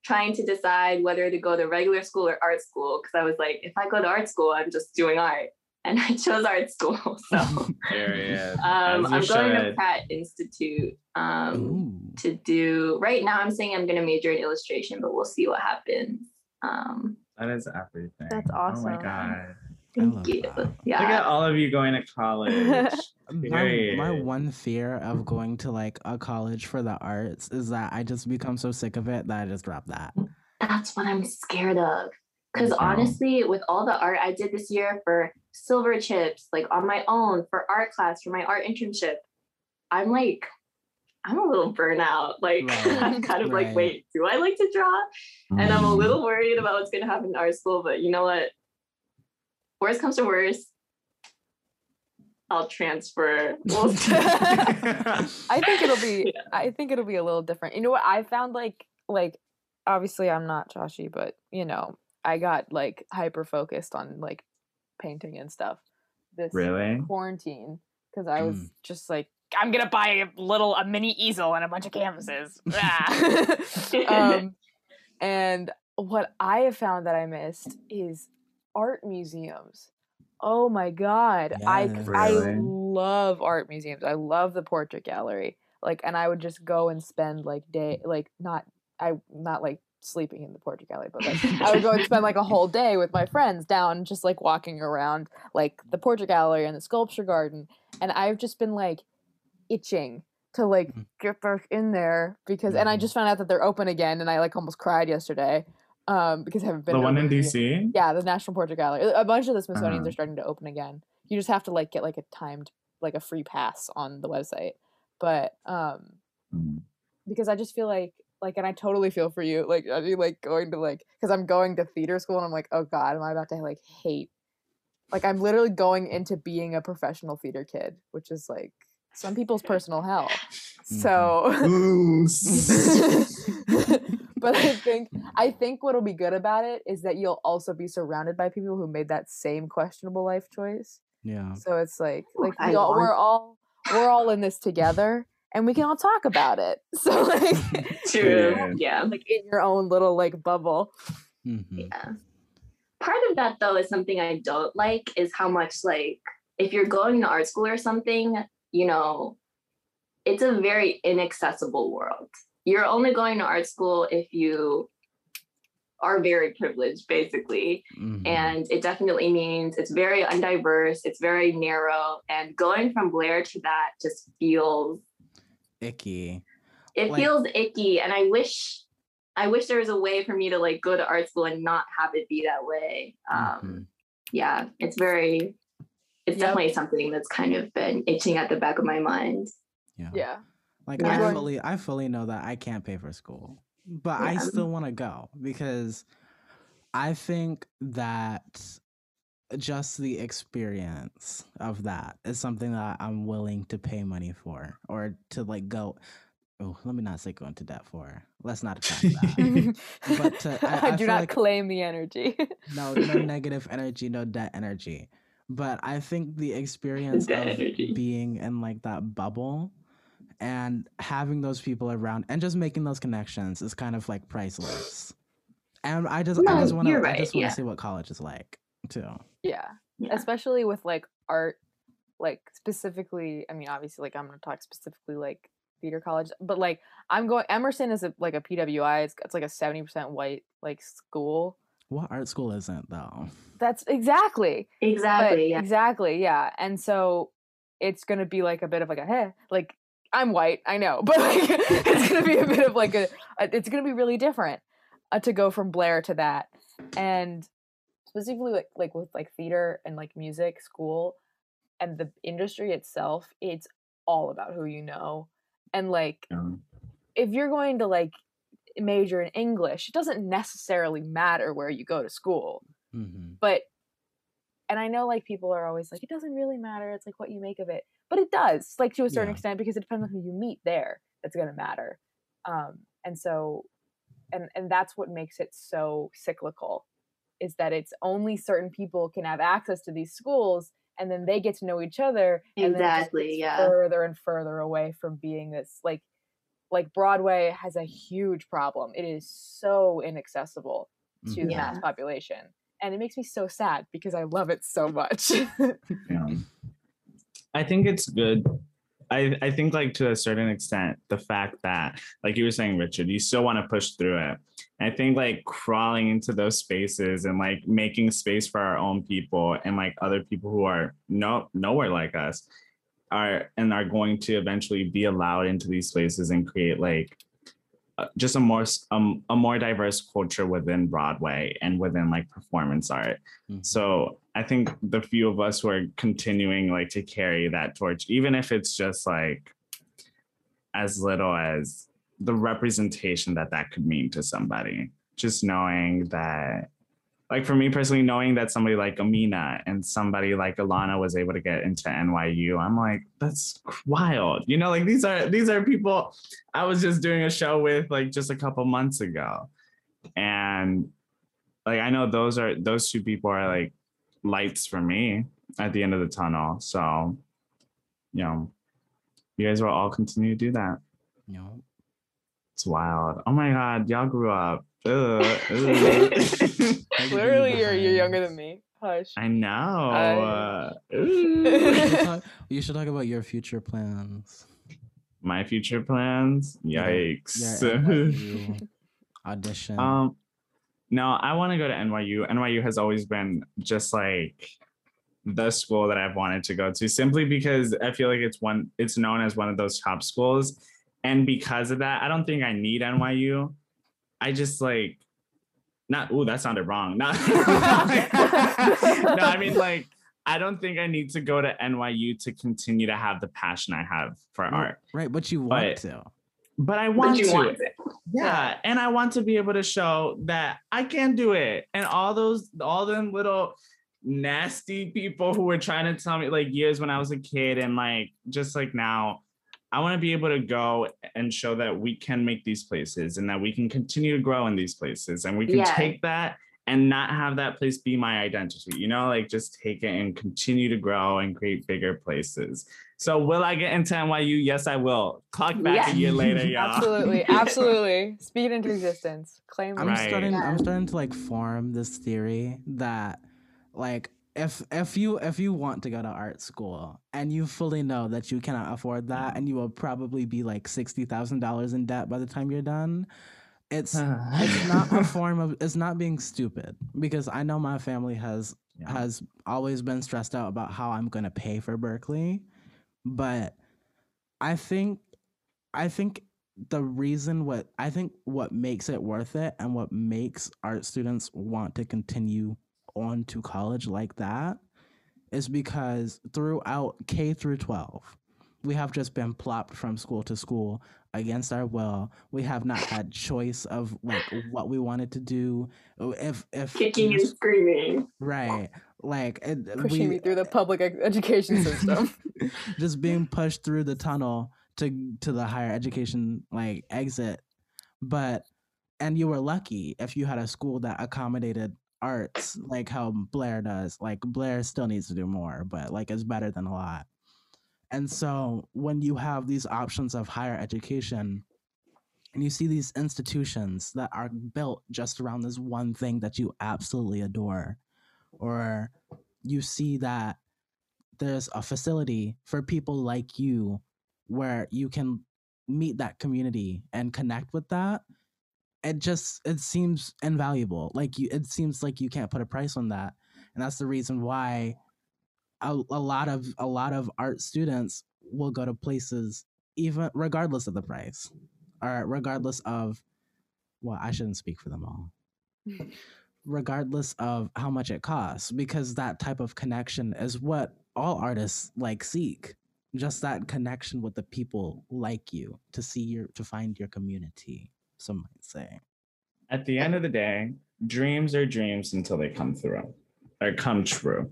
trying to decide whether to go to regular school or art school. Because I was like, if I go to art school, I'm just doing art, and [LAUGHS] I chose art school. So Period. [LAUGHS] um, I'm going to. Pratt Institute um, to do. Right now, I'm saying I'm gonna major in illustration, but we'll see what happens. Um, That is everything. That's awesome. Oh my awesome. god. Thank you. that. Look at all of you going to college. [LAUGHS] my, my one fear of going to like a college for the arts is that I just become so sick of it that I just drop that. That's what I'm scared of. Because honestly, with all the art I did this year for silver chips, like on my own, for art class, for my art internship, I'm like, I'm a little burnout. Like, [LAUGHS] Right, I'm kind of right. like, wait, do I like to draw? And I'm a mm. little worried about what's going to happen in art school. But you know what? Worst comes to worst, I'll transfer. [LAUGHS] I think it'll be. [LAUGHS] Yeah. I think it'll be a little different. You know what? I found like like obviously I'm not Shashi, but you know I got like hyper focused on like painting and stuff this Really? quarantine because I was Mm. just like I'm gonna buy a little a mini easel and a bunch of canvases. [LAUGHS] Ah. um, [LAUGHS] and what I have found that I missed is art museums. Oh my god, I Yes. I love art museums. I love the portrait gallery. Like, and I would just go and spend like day, like not I not like sleeping in the portrait gallery, but like [LAUGHS] I would go and spend like a whole day with my friends down, just like walking around like the portrait gallery and the sculpture garden. And I've just been like itching to like Mhm. get back in there because, and I Mhm. just found out that they're open again, and I like almost cried yesterday um, because I haven't been. The one in. DC? Yeah, the National Portrait Gallery. A bunch of the Smithsonian's Uh-huh. are starting to open again. You just have to like get like a timed, like a free pass on the website. But um, Mm. because I just feel like like and I totally feel for you. Like I mean like going to like because I'm going to theater school and I'm like, oh god, am I about to like hate like I'm literally going into being a professional theater kid, which is like some people's personal hell. Mm-hmm. So [LAUGHS] but I think I think what'll be good about it is that you'll also be surrounded by people who made that same questionable life choice. Yeah. So it's like like we all, we're all we're all in this together and we can all talk about it. [LAUGHS] So like [LAUGHS] True. Yeah. Yeah. like in your own little like bubble. Mm-hmm. Yeah. Part of that though is something I don't like is how much like if you're going to art school or something, you know, it's a very inaccessible world. You're only going to art school if you are very privileged, basically. Mhm. And it definitely means it's very undiverse, it's very narrow. And going from Blair to that just feels Icky. it Like- feels icky. And I wish I wish there was a way for me to like go to art school and not have it be that way. Um Mhm. yeah, it's very it's Yep. definitely something that's kind of been itching at the back of my mind. Yeah. Yeah. Like Yeah. I fully I fully know that I can't pay for school. But I still want to go because I think that just the experience of that is something that I'm willing to pay money for or to like go Oh, let me not say go into debt for. Let's not attack that. [LAUGHS] But, uh, I- I, I do not like- claim the energy. no, no negative energy, no debt energy. But I think the [LAUGHS] experience Debt of energy. being in like that bubble and having those people around and just making those connections is kind of like priceless. And I just I just want to I just want to yeah. see what college is like too. yeah. Yeah. Especially with like art, like specifically, I mean, obviously, like I'm gonna talk specifically like theater college, but like I'm going Emerson is a, like a PWI. It's, it's like a 70% white like school. What art school isn't though? That's exactly. But- Exactly. yeah. Exactly. Yeah. And so it's gonna be like a bit of like a hey, like I'm white, I know, [LAUGHS] but like it's gonna be a bit of like a, a- it's gonna be really different uh, to go from Blair to that, and specifically like like with like theater and like music school and the industry itself, it's all about who you know, and like Um, if you're going to like major in English, it doesn't necessarily matter where you go to school Mm-hmm. but and i know like people are always like it doesn't really matter it's like what you make of it but it does like to a certain Yeah. extent because it depends on who you meet there that's going to matter um and so and and that's what makes it so cyclical is that it's only certain people can have access to these schools and then they get to know each other and then just Exactly, yeah. further and further away from being this like like broadway has a huge problem it is so inaccessible to the mm-hmm. Yeah. mass population and it makes me so sad because i love it so much [LAUGHS] yeah. I think it's good. I, I think like to a certain extent, the fact that like you were saying, Richard, you still want to push through it. I think like crawling into those spaces and like making space for our own people and like other people who are no nowhere like us are and are going to eventually be allowed into these spaces and create like uh, just a more um, a more diverse culture within Broadway and within like performance art. Mhm. So I think the few of us who are continuing like to carry that torch, even if it's just like as little as the representation that that could mean to somebody, just knowing that, like for me personally, knowing that somebody like Amina and somebody like Alana was able to get into NYU, I'm like, that's wild. You know, like these are these are people I was just doing a show with like just a couple months ago, and like I know those are those two people are like lights for me at the end of the tunnel. So, you know, you guys will all continue to do that. You know? It's wild. Oh my god, y'all grew up. Ugh, [LAUGHS] ugh. [LAUGHS] clearly you're, you're younger than me hush I know. I- uh, [LAUGHS] You should, talk, you should talk about your future plans. My future plans. Yikes. Your NYU audition. Um, no, I want to go to NYU. NYU has always been just like the school that I've wanted to go to, simply because I feel like it's one. It's known as one of those top schools, and because of that, I don't think I need NYU. I just like, not. Ooh, that sounded wrong. Not. [LAUGHS] no, I mean like. I don't think I need to go to NYU to continue to have the passion I have for R- art, right, but you want but- to. but I But want you to. want it. Yeah, and I want to be able to show that I can do it. And all those, all them little nasty people who were trying to tell me like years when I was a kid and like just like now. I want to be able to go and show that we can make these places and that we can continue to grow in these places and we can Yeah. take that and not have that place be my identity, you know, like just take it and continue to grow and create bigger places. So will I get into NYU? Yes, I will. Clock back Yeah. a year later, [LAUGHS] y'all. Absolutely, [LAUGHS] absolutely. Speed into existence. Claim I'm. Right. starting. I'm starting to like form this theory that, like, if if you if you want to go to art school and you fully know that you cannot afford that and you will probably be like sixty thousand dollars in debt by the time you're done, it's [LAUGHS] it's not a form of it's not being stupid because I know my family has Yeah. has always been stressed out about how I'm gonna pay for Berklee, but I think I think the reason what I think what makes it worth it and what makes art students want to continue on to college like that is because throughout K through 12 we have just been plopped from school to school against our will. We have not had choice of like what we wanted to do. If if Kicking and screaming. right, like it, pushing we, me through the public education [LAUGHS] system. just being pushed through the tunnel to to the higher education like exit but and you were lucky if you had a school that accommodated arts like how blair does like blair still needs to do more but like it's better than a lot. And so when you have these options of higher education and you see these institutions that are built just around this one thing that you absolutely adore or you see that there's a facility for people like you where you can meet that community and connect with that it just it seems invaluable like you it seems like you can't put a price on that and that's the reason why a, a lot of a lot of art students will go to places even regardless of the price or regardless of well i shouldn't speak for them all. [LAUGHS] Regardless of how much it costs because that type of connection is what all artists like seek just that connection with the people like you to see your to find your community some might say At the end of the day, dreams are dreams until they come through or come true.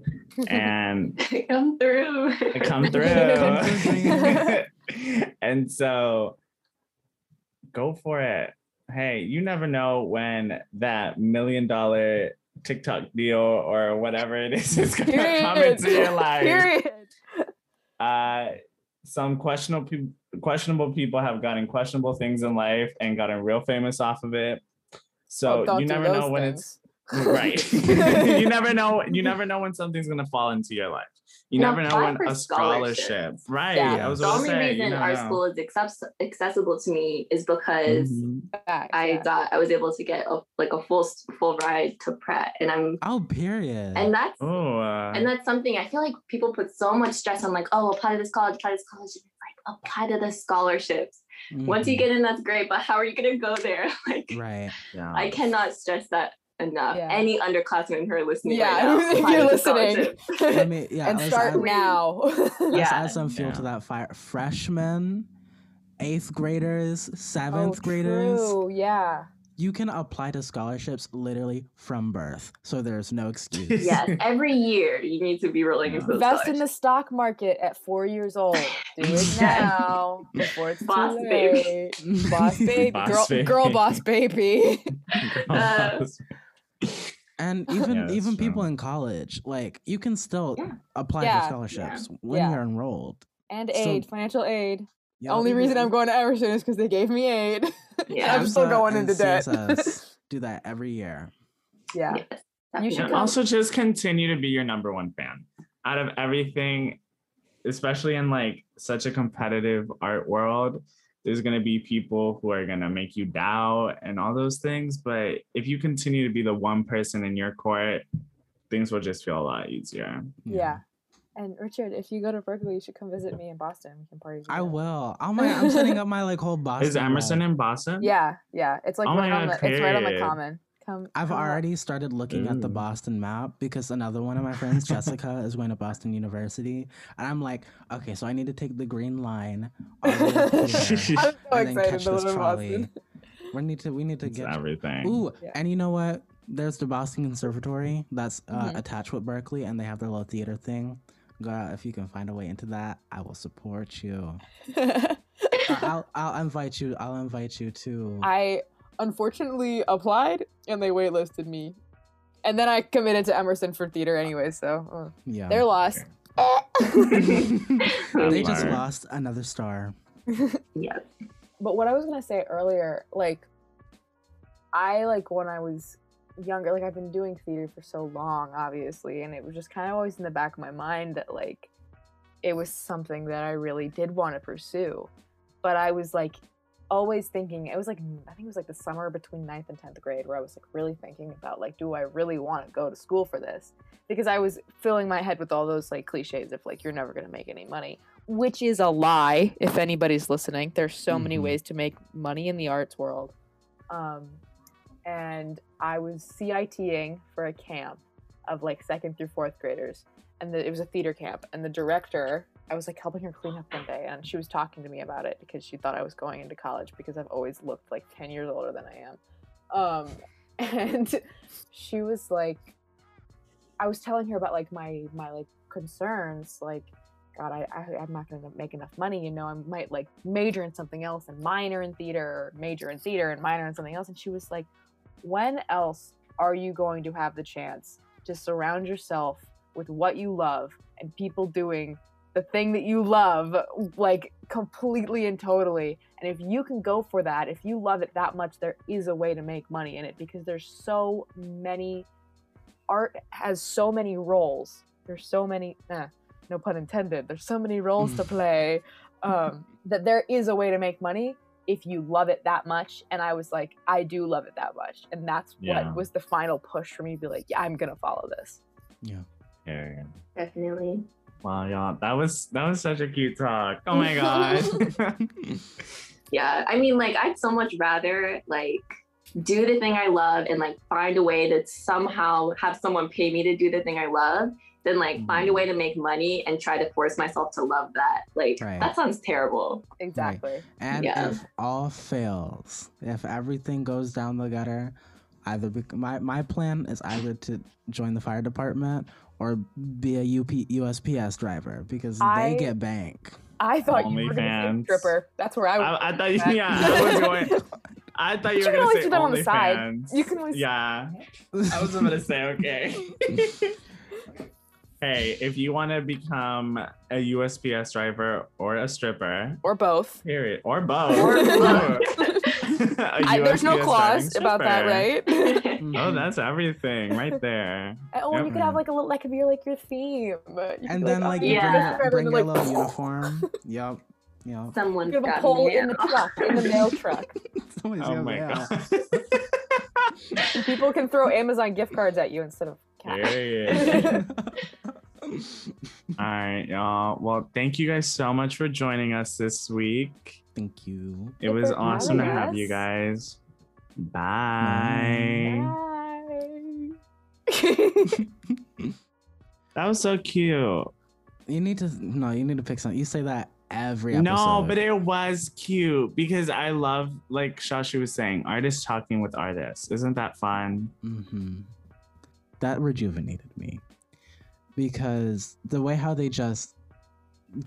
And [LAUGHS] Come [LAUGHS] through. come through. [LAUGHS] and so go for it. Hey, you never know when that million dollar TikTok deal or whatever it is is gonna come into your life. Period. Uh some questionable people questionable people have gotten questionable things in life and gotten real famous off of it. So you never know when it's right [LAUGHS] you never know you [LAUGHS] never know when something's gonna fall into your life you And never know when a scholarship scholarships. right Yeah. i was the only say, you reason our know. school is access- accessible to me is because Mhm. I yeah. got I was able to get a, like a full full ride to Pratt, and I'm oh period and that's oh uh, and that's something I feel like people put so much stress on, like oh apply to this college, apply to this college. And it's like apply to the scholarships. Once you Mhm. get in, that's great, but how are you gonna go there? [LAUGHS] Like right yeah. I cannot stress that enough. Yeah. Any underclassmen who are listening Yeah, right [LAUGHS] now, if you're listening. let me yeah and start add, now. let's Yeah. add some fuel to that fire freshmen eighth graders oh, seventh graders true. Yeah. you can apply to scholarships literally from birth so there's no excuse [LAUGHS] yes, every year you need to be rolling into those Invest in the stock market at four years old. Do it [LAUGHS] now before it's Boss too baby. late. Boss baby, Boss girl, baby. girl, boss baby. Uh, And [LAUGHS] even Yeah, that's even people in college, like you can still Yeah. apply Yeah. for scholarships when Yeah. you're enrolled. And So- aid, financial aid. Yeah, Only people- reason I'm going to Emerson is because they gave me aid. [LAUGHS] Yeah. I'm still going into debt. [LAUGHS] Do that every year. yeah. Yes, You should and also just continue to be your number one fan out of everything especially in like such a competitive art world there's going to be people who are going to make you doubt and all those things but if you continue to be the one person in your court things will just feel a lot easier Yeah. And Richard, if you go to Berklee, you should come visit me in Boston. We can party. I will. [LAUGHS] Oh my! I'm setting up my like whole Boston. is emerson role. in boston Yeah, yeah. It's like Oh right my on God, the it's right on the common. Come I've come up. already started looking at the Boston map because another one of my friends, [LAUGHS] Jessica, is going to Boston University, and I'm like, okay, so I need to take the green line. all the way I'm [LAUGHS] so and then excited catch to this live in trolley. Boston. We need to. We need to It's get. everything Ooh, Yeah. and you know what? there's the Boston Conservatory that's uh, Mhm. attached with Berklee, and they have their little theater thing. Girl, if you can find a way into that, I will support you. [LAUGHS] I- I'll I'll invite you. I'll invite you to. I unfortunately applied and they waitlisted me. And then I committed to Emerson for theater anyway, so uh, yeah. they're lost. [LAUGHS] [LAUGHS] they just lost another star. [LAUGHS] Yeah. but what I was gonna say earlier, like I like when I was younger, like I've been doing theater for so long, obviously, and it was just kind of always in the back of my mind that like it was something that I really did want to pursue. But I was like always thinking it was like I think it was like the summer between ninth and tenth grade where I was like really thinking about like, do I really want to go to school for this? Because I was filling my head with all those like cliches of like you're never gonna make any money which is a lie if anybody's listening there's so many Mhm. ways to make money in the arts world um, and i was citing for a camp of like second through fourth graders and the, it was a theater camp and the director i was like helping her clean up one day and she was talking to me about it because she thought i was going into college because i've always looked like 10 years older than i am um, [LAUGHS] and she was like i was telling her about like my my like concerns like God, I, I I'm not gonna make enough money. You know, I might like major in something else and minor in theater, or major in theater and minor in something else. And she was like, "When else are you going to have the chance to surround yourself with what you love and people doing the thing that you love, like completely and totally? And if you can go for that, if you love it that much, there is a way to make money in it because there's so many. Art has so many roles. There's so many. Eh, no pun intended. There's so many roles to play um, [LAUGHS] that there is a way to make money if you love it that much. And I was like, I do love it that much, and that's Yeah. what was the final push for me to be like, yeah, I'm gonna follow this. Yeah. Yeah. Definitely. Wow, y'all, that was that was such a cute talk. Oh my god. [LAUGHS] [LAUGHS] Yeah. I mean, like, I'd so much rather, like, do the thing I love and, like, find a way to somehow have someone pay me to do the thing I love than, like, find a mm-hmm. way to make money and try to force myself to love that. Like, Right. that sounds terrible. Exactly. And Yeah. if all fails, if everything goes down the gutter, either bec- my my plan is either to join the fire department or be a UP USPS driver because I- they get bank. I thought you were gonna say stripper. That's where I was. I, I thought you, [LAUGHS] yeah, I was going. I thought you You were can gonna always say do that on the side. OnlyFans. You can always- Yeah, I was gonna say okay. [LAUGHS] hey, if you want to become a USPS driver or a stripper, or both. period, or both. Or [LAUGHS] both. A I, there's no clause about that, right? [LAUGHS] Oh, that's everything right there. [LAUGHS] oh, and you could have like a little, that could be like your theme. You And then oh, like you're you Yeah. bring, stripper, a, and bring then, your like, little [LAUGHS] uniform. Yep. Yep. Someone You have a got pole in the truck, in the mail truck. Somebody's Oh gonna- my yeah. god. People can throw Amazon gift cards at you instead of cash. Period. All right, y'all. Well, thank you guys so much for joining us this week. Thank you. It Thank was awesome to having have you guys. Bye. Bye. [LAUGHS] That was so cute. You need to no. You need to pick something. You say that every episode. No, but it was cute because I love, like Shashi was saying, artists talking with artists. Isn't that fun? hmm That rejuvenated me because the way how they just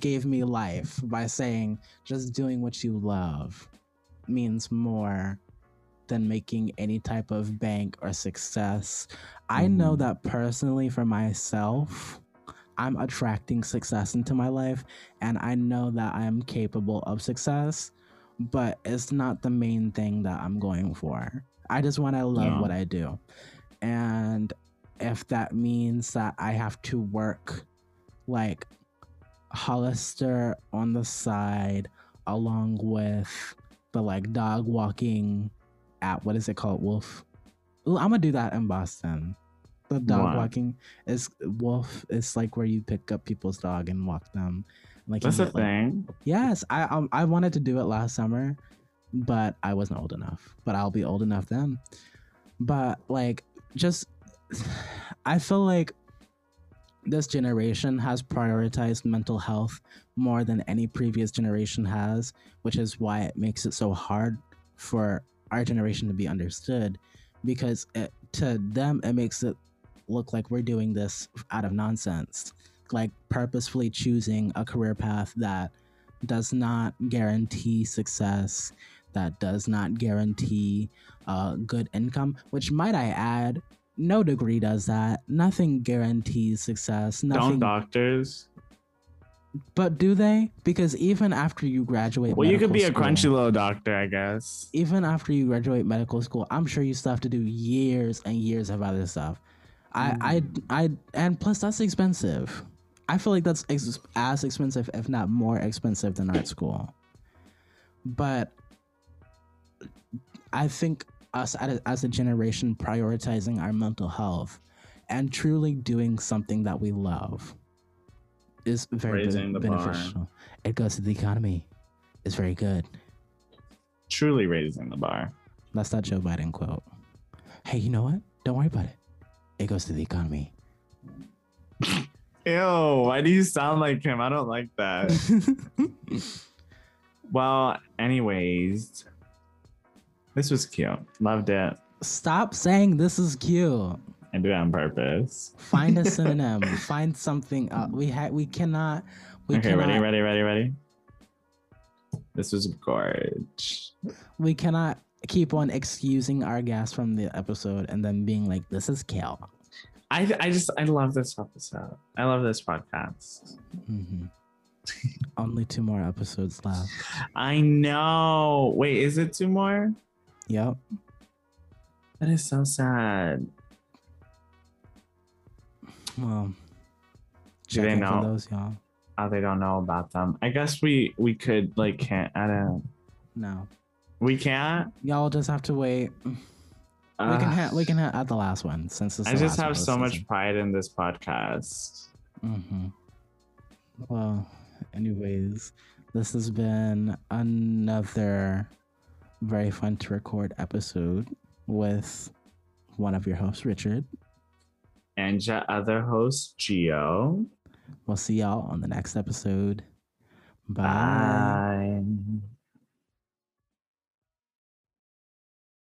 gave me life by saying just doing what you love means more than making any type of bank or success. I know Mhm. that personally for myself, I'm attracting success into my life and I know that I'm capable of success, but it's not the main thing that I'm going for. I just want to love Yeah. what I do. And if that means that I have to work like Hollister on the side along with the like dog walking app, what is it called? Wolf. Ooh, I'm gonna do that in Boston. The dog What? walking is wolf. It's like where you pick up people's dog and walk them. Like That's a get, like- thing. Yes, I um, I wanted to do it last summer, but I wasn't old enough. But I'll be old enough then. But like, just [SIGHS] I feel like this generation has prioritized mental health more than any previous generation has, which is why it makes it so hard for our generation to be understood. Because it to them it makes it look like we're doing this out of nonsense like purposefully choosing a career path that does not guarantee success that does not guarantee uh, good income which might i add no degree does that nothing guarantees success nothing Don't doctors? But do they because even after you graduate Well, you could be a crunchy school- little doctor, I guess. even after you graduate medical school, I'm sure you still have to do years and years of other stuff. I, hmm. I, I, and plus that's expensive. I feel like that's ex- as expensive, if not more expensive, than art school. But I think us as a generation prioritizing our mental health and truly doing something that we love is very Raising ben- the bar. beneficial. It goes to the economy. It's very good. Truly raising the bar. That's that Joe Biden quote. Hey, you know what? Don't worry about it. It goes to the economy. [LAUGHS] Ew, why do you sound like him? I don't like that. [LAUGHS] well, anyways, this was cute. Loved it. Stop saying this is cute. I do it on purpose. Find a [LAUGHS] synonym. Find something. Uh, we ha- We cannot. We okay, cannot, ready, ready, ready, ready. This was gorge. We cannot keep on excusing our guests from the episode and then being like, "This is kale." I I just I love this episode. I love this podcast. hmm [LAUGHS] Only two more episodes left. I know. Wait, is it two more? Yep. That is so sad. Well, Do they know? those, y'all. Oh, they don't know about them. I guess we we could like can't. I don't. No, We can't. y'all just have to wait. we can ha- we can ha- add the last one since it's I just have so much pride in this podcast. Mm-hmm. Well, anyways, this has been another very fun to record episode with one of your hosts, Richard. And your other host, Gio. We'll see y'all on the next episode. Bye. Bye.